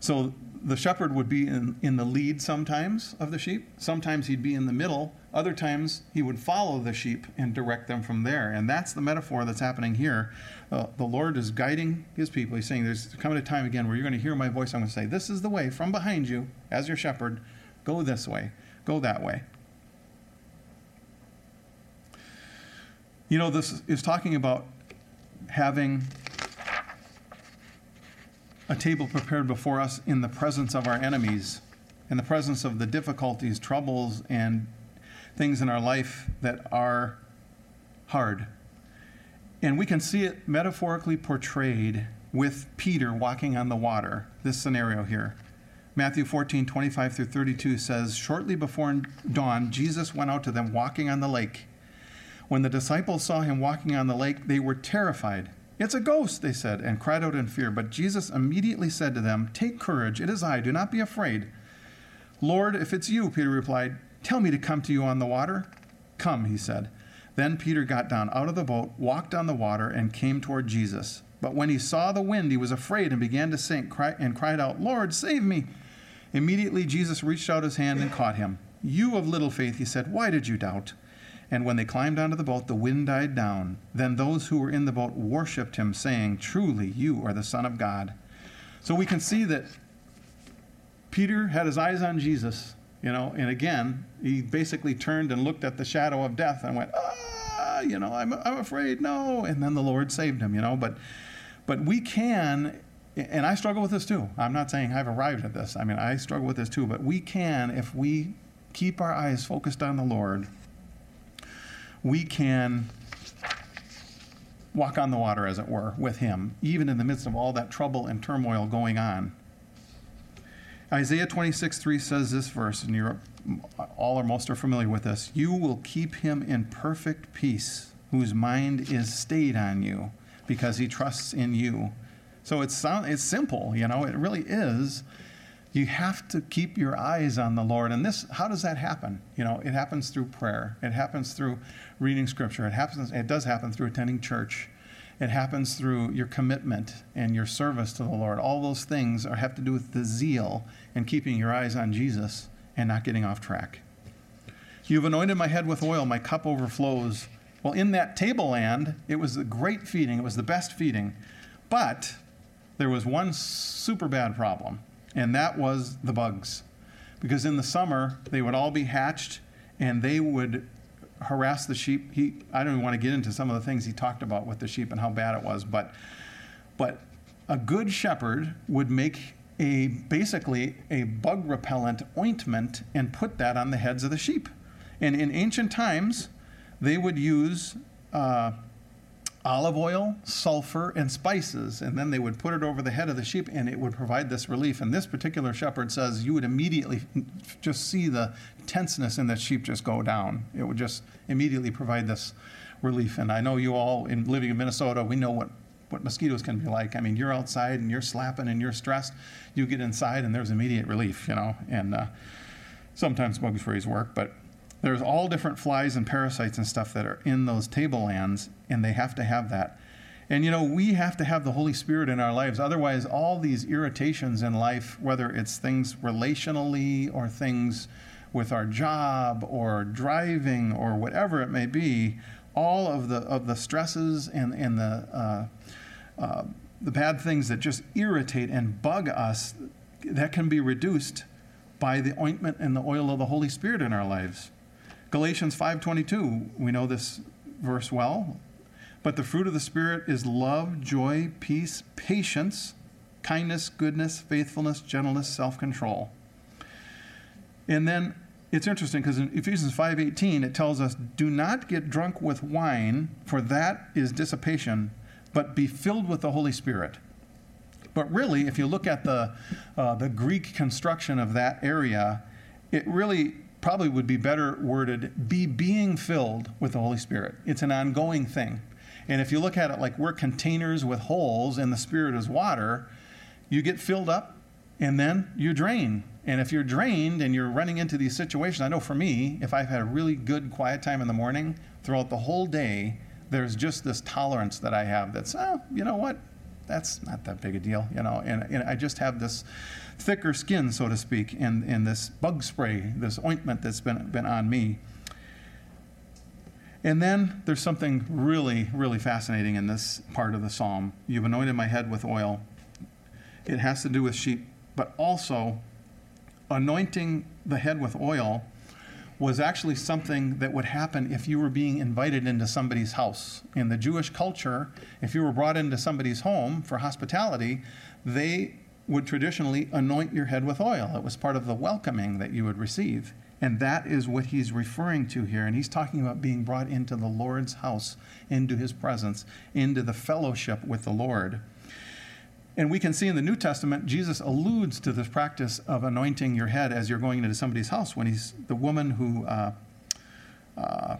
So the shepherd would be in, in the lead sometimes of the sheep. Sometimes he'd be in the middle. Other times he would follow the sheep and direct them from there. And that's the metaphor that's happening here. Uh, the Lord is guiding his people. He's saying, There's coming a time again where you're going to hear my voice. I'm going to say, This is the way from behind you as your shepherd. Go this way, go that way. You know, this is talking about having a table prepared before us in the presence of our enemies, in the presence of the difficulties, troubles, and things in our life that are hard. And we can see it metaphorically portrayed with Peter walking on the water, this scenario here. Matthew 14, 25 through 32 says, Shortly before dawn, Jesus went out to them walking on the lake. When the disciples saw him walking on the lake, they were terrified. It's a ghost, they said, and cried out in fear. But Jesus immediately said to them, Take courage, it is I, do not be afraid. Lord, if it's you, Peter replied, tell me to come to you on the water. Come, he said. Then Peter got down out of the boat, walked on the water, and came toward Jesus. But when he saw the wind, he was afraid and began to sink and cried out, Lord, save me. Immediately Jesus reached out his hand and caught him. You of little faith, he said, why did you doubt? And when they climbed onto the boat, the wind died down. Then those who were in the boat worshipped him, saying, Truly, you are the Son of God. So we can see that Peter had his eyes on Jesus, you know, and again, he basically turned and looked at the shadow of death and went, ah, you know, I'm, I'm afraid, no. And then the Lord saved him, you know. But, but we can, and I struggle with this too. I'm not saying I've arrived at this. I mean, I struggle with this too. But we can, if we keep our eyes focused on the Lord, we can walk on the water, as it were, with Him, even in the midst of all that trouble and turmoil going on. Isaiah 26, 3 says this verse, and you're all or most are familiar with this. You will keep him in perfect peace, whose mind is stayed on you, because he trusts in you. So it's it's simple, you know. It really is. You have to keep your eyes on the Lord, and this. How does that happen? You know, it happens through prayer. It happens through reading Scripture. It happens. It does happen through attending church. It happens through your commitment and your service to the Lord. All those things are, have to do with the zeal and keeping your eyes on Jesus and not getting off track. You've anointed my head with oil, my cup overflows. Well, in that tableland, it was a great feeding, it was the best feeding. But there was one super bad problem, and that was the bugs. Because in the summer, they would all be hatched and they would harass the sheep. He, I don't even want to get into some of the things he talked about with the sheep and how bad it was, but, but a good shepherd would make a basically a bug repellent ointment and put that on the heads of the sheep. And in ancient times, they would use uh, olive oil, sulfur, and spices, and then they would put it over the head of the sheep, and it would provide this relief. And this particular shepherd says you would immediately just see the tenseness in the sheep just go down. It would just immediately provide this relief. And I know you all, in living in Minnesota, we know what what mosquitoes can be like. I mean, you're outside and you're slapping and you're stressed. You get inside and there's immediate relief, you know. And uh, sometimes bug sprays work, but there's all different flies and parasites and stuff that are in those tablelands, and they have to have that. And you know, we have to have the Holy Spirit in our lives. Otherwise, all these irritations in life, whether it's things relationally or things with our job or driving or whatever it may be, all of the of the stresses and and the uh, uh, the bad things that just irritate and bug us, that can be reduced by the ointment and the oil of the Holy Spirit in our lives. Galatians 5:22, we know this verse well. But the fruit of the spirit is love, joy, peace, patience, kindness, goodness, faithfulness, gentleness, self-control. And then it's interesting because in Ephesians 5:18 it tells us, "Do not get drunk with wine, for that is dissipation, but be filled with the Holy Spirit." But really, if you look at the uh, the Greek construction of that area, it really probably would be better worded be being filled with the Holy Spirit. It's an ongoing thing. And if you look at it like we're containers with holes and the Spirit is water, you get filled up and then you drain. And if you're drained and you're running into these situations, I know for me, if I've had a really good quiet time in the morning, throughout the whole day, there's just this tolerance that I have that's, oh, you know what? That's not that big a deal, you know. And, and I just have this thicker skin, so to speak, and, in this bug spray, this ointment that's been, been on me. And then there's something really, really fascinating in this part of the psalm. You've anointed my head with oil. It has to do with sheep, but also anointing the head with oil was actually something that would happen if you were being invited into somebody's house. In the Jewish culture, if you were brought into somebody's home for hospitality, they would traditionally anoint your head with oil. It was part of the welcoming that you would receive. And that is what he's referring to here. And he's talking about being brought into the Lord's house, into his presence, into the fellowship with the Lord. And we can see in the New Testament, Jesus alludes to this practice of anointing your head as you're going into somebody's house when he's the woman who, uh, uh,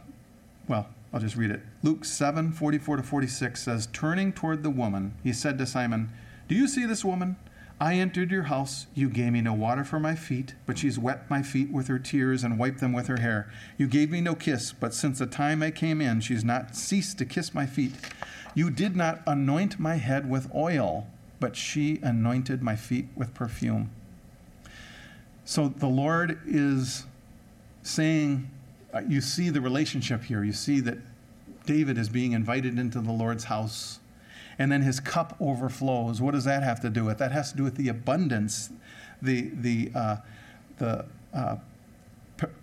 well, I'll just read it. Luke 7 44 to 46 says, Turning toward the woman, he said to Simon, Do you see this woman? I entered your house. You gave me no water for my feet, but she's wet my feet with her tears and wiped them with her hair. You gave me no kiss, but since the time I came in, she's not ceased to kiss my feet. You did not anoint my head with oil, but she anointed my feet with perfume. So the Lord is saying, uh, you see the relationship here. You see that David is being invited into the Lord's house and then his cup overflows. What does that have to do with? That has to do with the abundance, the the uh, the uh,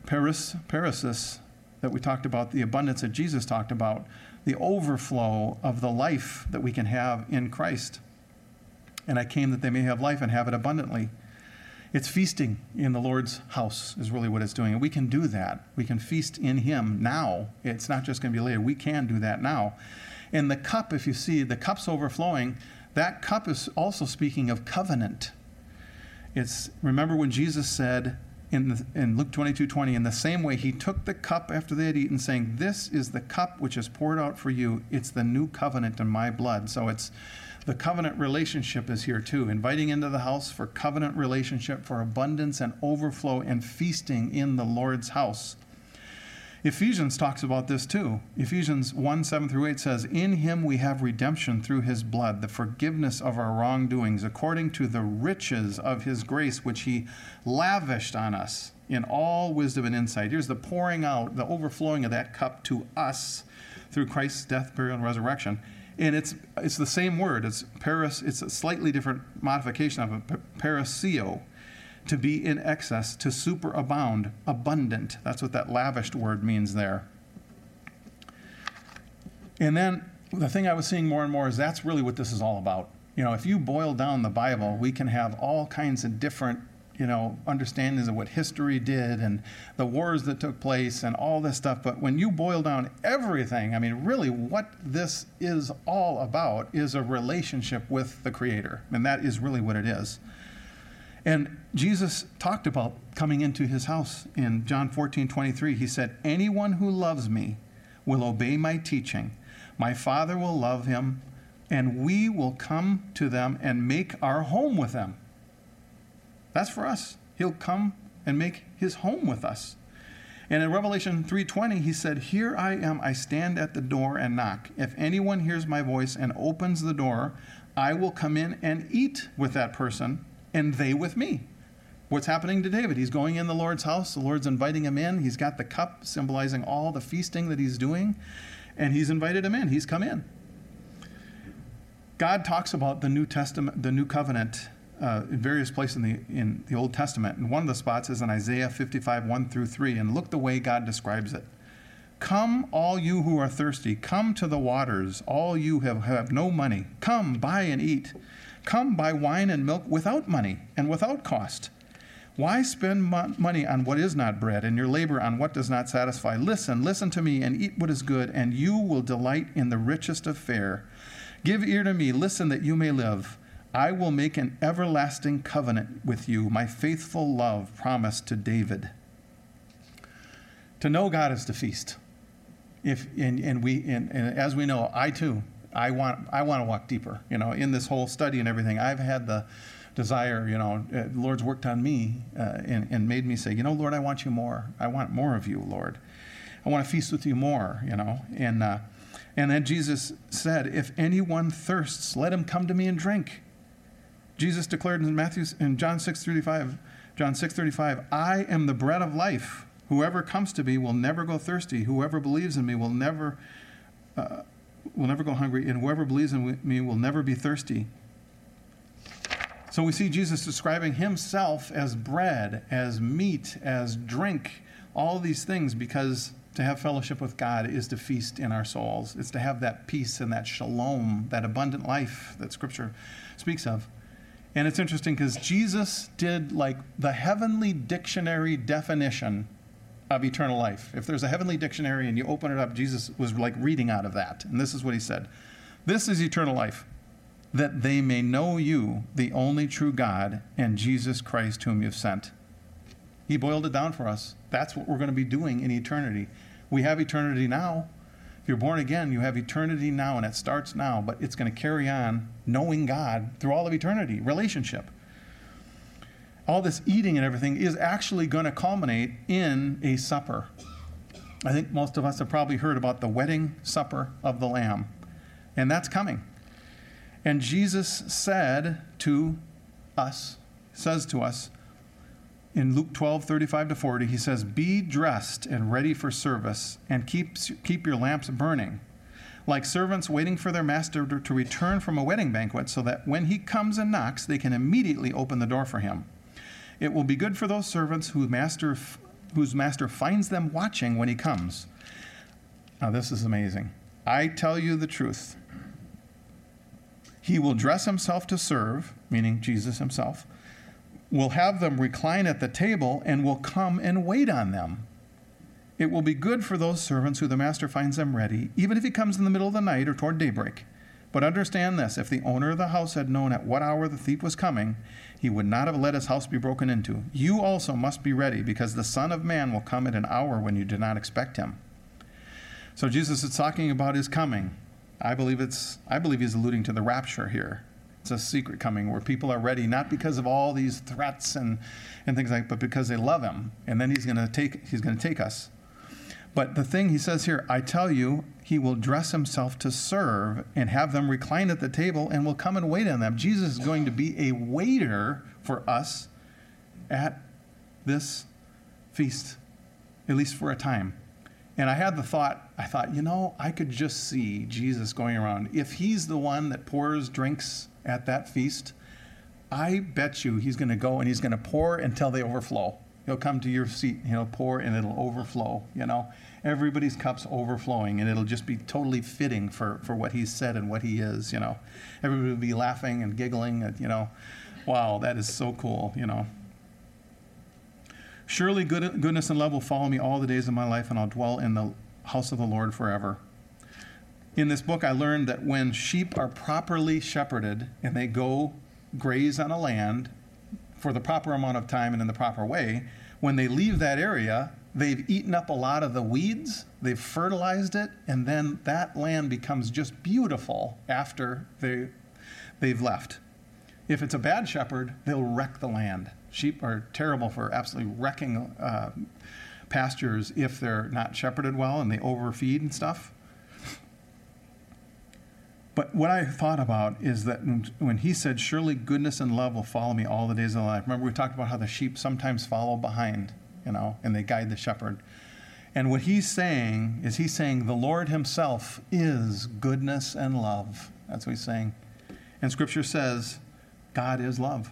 paris, perissos that we talked about, the abundance that Jesus talked about, the overflow of the life that we can have in Christ. And I came that they may have life and have it abundantly. It's feasting in the Lord's house, is really what it's doing. And we can do that. We can feast in Him now. It's not just going to be later. We can do that now. And the cup, if you see, the cup's overflowing, that cup is also speaking of covenant. It's remember when Jesus said in, the, in Luke 22 20, in the same way, he took the cup after they had eaten, saying, This is the cup which is poured out for you. It's the new covenant in my blood. So it's the covenant relationship is here too, inviting into the house for covenant relationship, for abundance and overflow and feasting in the Lord's house. Ephesians talks about this too. Ephesians 1 7 through 8 says, In him we have redemption through his blood, the forgiveness of our wrongdoings, according to the riches of his grace, which he lavished on us in all wisdom and insight. Here's the pouring out, the overflowing of that cup to us through Christ's death, burial, and resurrection. And it's, it's the same word. It's paris, it's a slightly different modification of it, parasio to be in excess, to superabound, abundant. That's what that lavished word means there. And then the thing I was seeing more and more is that's really what this is all about. You know, if you boil down the Bible, we can have all kinds of different, you know, understandings of what history did and the wars that took place and all this stuff. But when you boil down everything, I mean, really what this is all about is a relationship with the Creator. And that is really what it is. And Jesus talked about coming into his house in John 14, 23. He said, Anyone who loves me will obey my teaching. My Father will love him, and we will come to them and make our home with them. That's for us. He'll come and make his home with us. And in Revelation 3:20 he said, "Here I am, I stand at the door and knock. If anyone hears my voice and opens the door, I will come in and eat with that person and they with me. What's happening to David? He's going in the Lord's house. The Lord's inviting him in. He's got the cup symbolizing all the feasting that he's doing, and he's invited him in. He's come in. God talks about the New Testament, the New Covenant, uh, in various places in the in the Old Testament. And one of the spots is in Isaiah 55, 1 through 3. And look the way God describes it. Come, all you who are thirsty, come to the waters, all you have, have no money. Come, buy and eat. Come buy wine and milk without money and without cost. Why spend mo- money on what is not bread and your labor on what does not satisfy? Listen, listen to me and eat what is good, and you will delight in the richest of fare. Give ear to me, listen that you may live. I will make an everlasting covenant with you, my faithful love promised to David. To know God is to feast. If and, and we and, and as we know, I too I want I want to walk deeper. You know, in this whole study and everything, I've had the desire. You know, uh, the Lord's worked on me uh, and, and made me say, you know, Lord, I want you more. I want more of you, Lord. I want to feast with you more. You know, and uh, and then Jesus said, if anyone thirsts, let him come to me and drink. Jesus declared in Matthew in John six thirty five. John 6:35 I am the bread of life whoever comes to me will never go thirsty whoever believes in me will never uh, will never go hungry, and whoever believes in me will never be thirsty. So we see Jesus describing himself as bread, as meat, as drink, all these things because to have fellowship with God is to feast in our souls. It's to have that peace and that shalom, that abundant life that Scripture speaks of. And it's interesting because Jesus did like the heavenly dictionary definition of eternal life. If there's a heavenly dictionary and you open it up, Jesus was like reading out of that. And this is what he said This is eternal life, that they may know you, the only true God, and Jesus Christ, whom you've sent. He boiled it down for us. That's what we're going to be doing in eternity. We have eternity now. If you're born again, you have eternity now, and it starts now, but it's going to carry on knowing God through all of eternity, relationship. all this eating and everything is actually going to culminate in a supper. I think most of us have probably heard about the wedding supper of the Lamb, and that's coming. And Jesus said to us, says to us in Luke 12, 35 to 40, he says, Be dressed and ready for service, and keep, keep your lamps burning, like servants waiting for their master to return from a wedding banquet, so that when he comes and knocks, they can immediately open the door for him. It will be good for those servants whose master, whose master finds them watching when he comes. Now, this is amazing. I tell you the truth. He will dress himself to serve, meaning Jesus himself, will have them recline at the table, and will come and wait on them. It will be good for those servants who the master finds them ready, even if he comes in the middle of the night or toward daybreak. But understand this if the owner of the house had known at what hour the thief was coming, he would not have let his house be broken into. You also must be ready, because the Son of Man will come at an hour when you do not expect him. So Jesus is talking about his coming. I believe it's I believe he's alluding to the rapture here. It's a secret coming where people are ready not because of all these threats and, and things like but because they love him. And then he's gonna take he's gonna take us. But the thing he says here, I tell you, he will dress himself to serve and have them recline at the table and will come and wait on them. Jesus is going to be a waiter for us at this feast, at least for a time. And I had the thought, I thought, you know, I could just see Jesus going around. If he's the one that pours drinks at that feast, I bet you he's going to go and he's going to pour until they overflow. He'll come to your seat, he'll pour, and it'll overflow, you know. Everybody's cup's overflowing, and it'll just be totally fitting for, for what he's said and what he is, you know. Everybody will be laughing and giggling, and, you know, wow, that is so cool, you know. Surely good, goodness and love will follow me all the days of my life, and I'll dwell in the house of the Lord forever. In this book, I learned that when sheep are properly shepherded and they go graze on a land for the proper amount of time and in the proper way, when they leave that area, they've eaten up a lot of the weeds, they've fertilized it, and then that land becomes just beautiful after they, they've left. If it's a bad shepherd, they'll wreck the land. Sheep are terrible for absolutely wrecking uh, pastures if they're not shepherded well and they overfeed and stuff. But what I thought about is that when he said, Surely goodness and love will follow me all the days of my life. Remember, we talked about how the sheep sometimes follow behind, you know, and they guide the shepherd. And what he's saying is, he's saying, The Lord himself is goodness and love. That's what he's saying. And scripture says, God is love.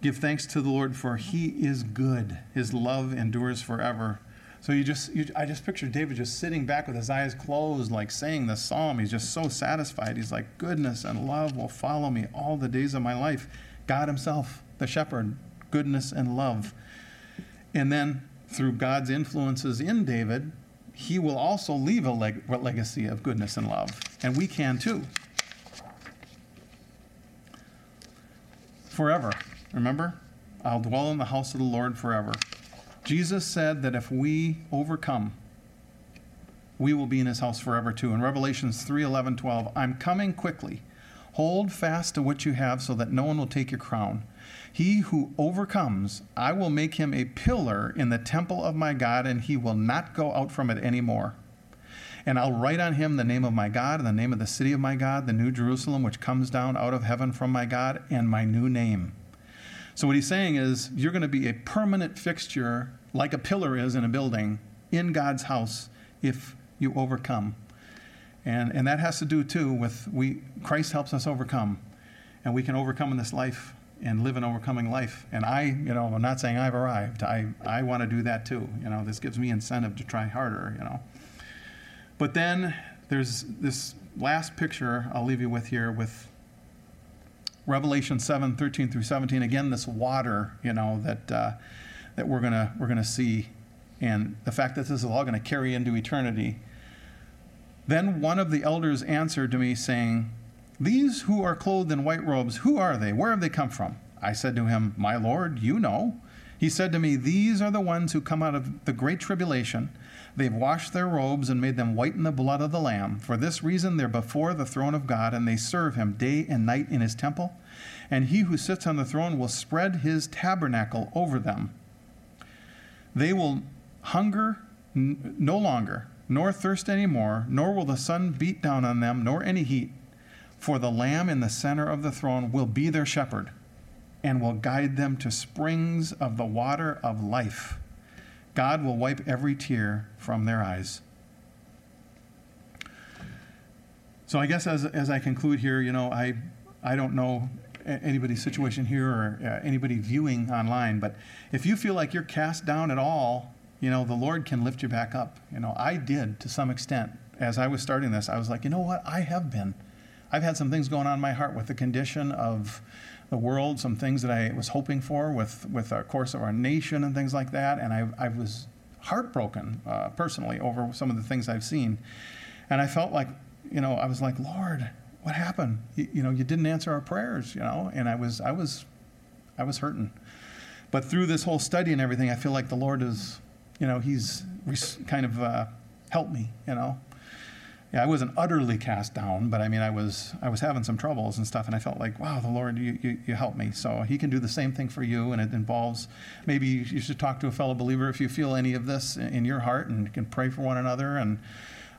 Give thanks to the Lord, for he is good. His love endures forever. So you just, you, I just picture David just sitting back with his eyes closed, like saying the psalm. He's just so satisfied. He's like, goodness and love will follow me all the days of my life. God Himself, the shepherd, goodness and love. And then through God's influences in David, he will also leave a leg- legacy of goodness and love. And we can too. Forever. Remember? I'll dwell in the house of the Lord forever. Jesus said that if we overcome, we will be in his house forever too. In Revelations 3 11, 12, I'm coming quickly. Hold fast to what you have so that no one will take your crown. He who overcomes, I will make him a pillar in the temple of my God, and he will not go out from it any more. And I'll write on him the name of my God, and the name of the city of my God, the new Jerusalem, which comes down out of heaven from my God, and my new name. So, what he's saying is, you're going to be a permanent fixture, like a pillar is in a building, in God's house if you overcome. And, and that has to do too with we Christ helps us overcome. And we can overcome in this life and live an overcoming life. And I, you know, I'm not saying I've arrived. I, I want to do that too. You know, this gives me incentive to try harder, you know. But then there's this last picture I'll leave you with here with Revelation 7, 13 through 17. Again, this water, you know, that, uh, that we're going we're gonna see, and the fact that this is all going to carry into eternity. Then one of the elders answered to me, saying, These who are clothed in white robes, who are they? Where have they come from? I said to him, My Lord, you know. He said to me, These are the ones who come out of the great tribulation They've washed their robes and made them white in the blood of the Lamb. For this reason, they're before the throne of God, and they serve him day and night in his temple. And he who sits on the throne will spread his tabernacle over them. They will hunger n- no longer, nor thirst any more, nor will the sun beat down on them, nor any heat. For the Lamb in the center of the throne will be their shepherd, and will guide them to springs of the water of life. God will wipe every tear from their eyes. So I guess as, as I conclude here, you know, I, I don't know anybody's situation here or uh, anybody viewing online, but if you feel like you're cast down at all, you know, the Lord can lift you back up. You know, I did to some extent. As I was starting this, I was like, you know what? I have been. I've had some things going on in my heart with the condition of the world, some things that I was hoping for with, with the course of our nation and things like that. And I, I was heartbroken uh, personally over some of the things I've seen. And I felt like, you know, I was like, Lord, what happened? You, you know, you didn't answer our prayers, you know, and I was, I was, I was hurting. But through this whole study and everything, I feel like the Lord is, you know, He's kind of uh, helped me, you know. Yeah, I wasn't utterly cast down, but I mean, I was, I was having some troubles and stuff, and I felt like, wow, the Lord, you, you, you helped me. So He can do the same thing for you, and it involves maybe you should talk to a fellow believer if you feel any of this in your heart, and you can pray for one another, and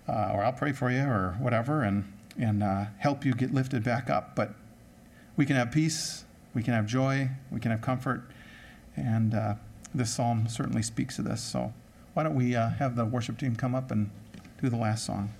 uh, or I'll pray for you, or whatever, and and uh, help you get lifted back up. But we can have peace, we can have joy, we can have comfort, and uh, this psalm certainly speaks to this. So why don't we uh, have the worship team come up and do the last song?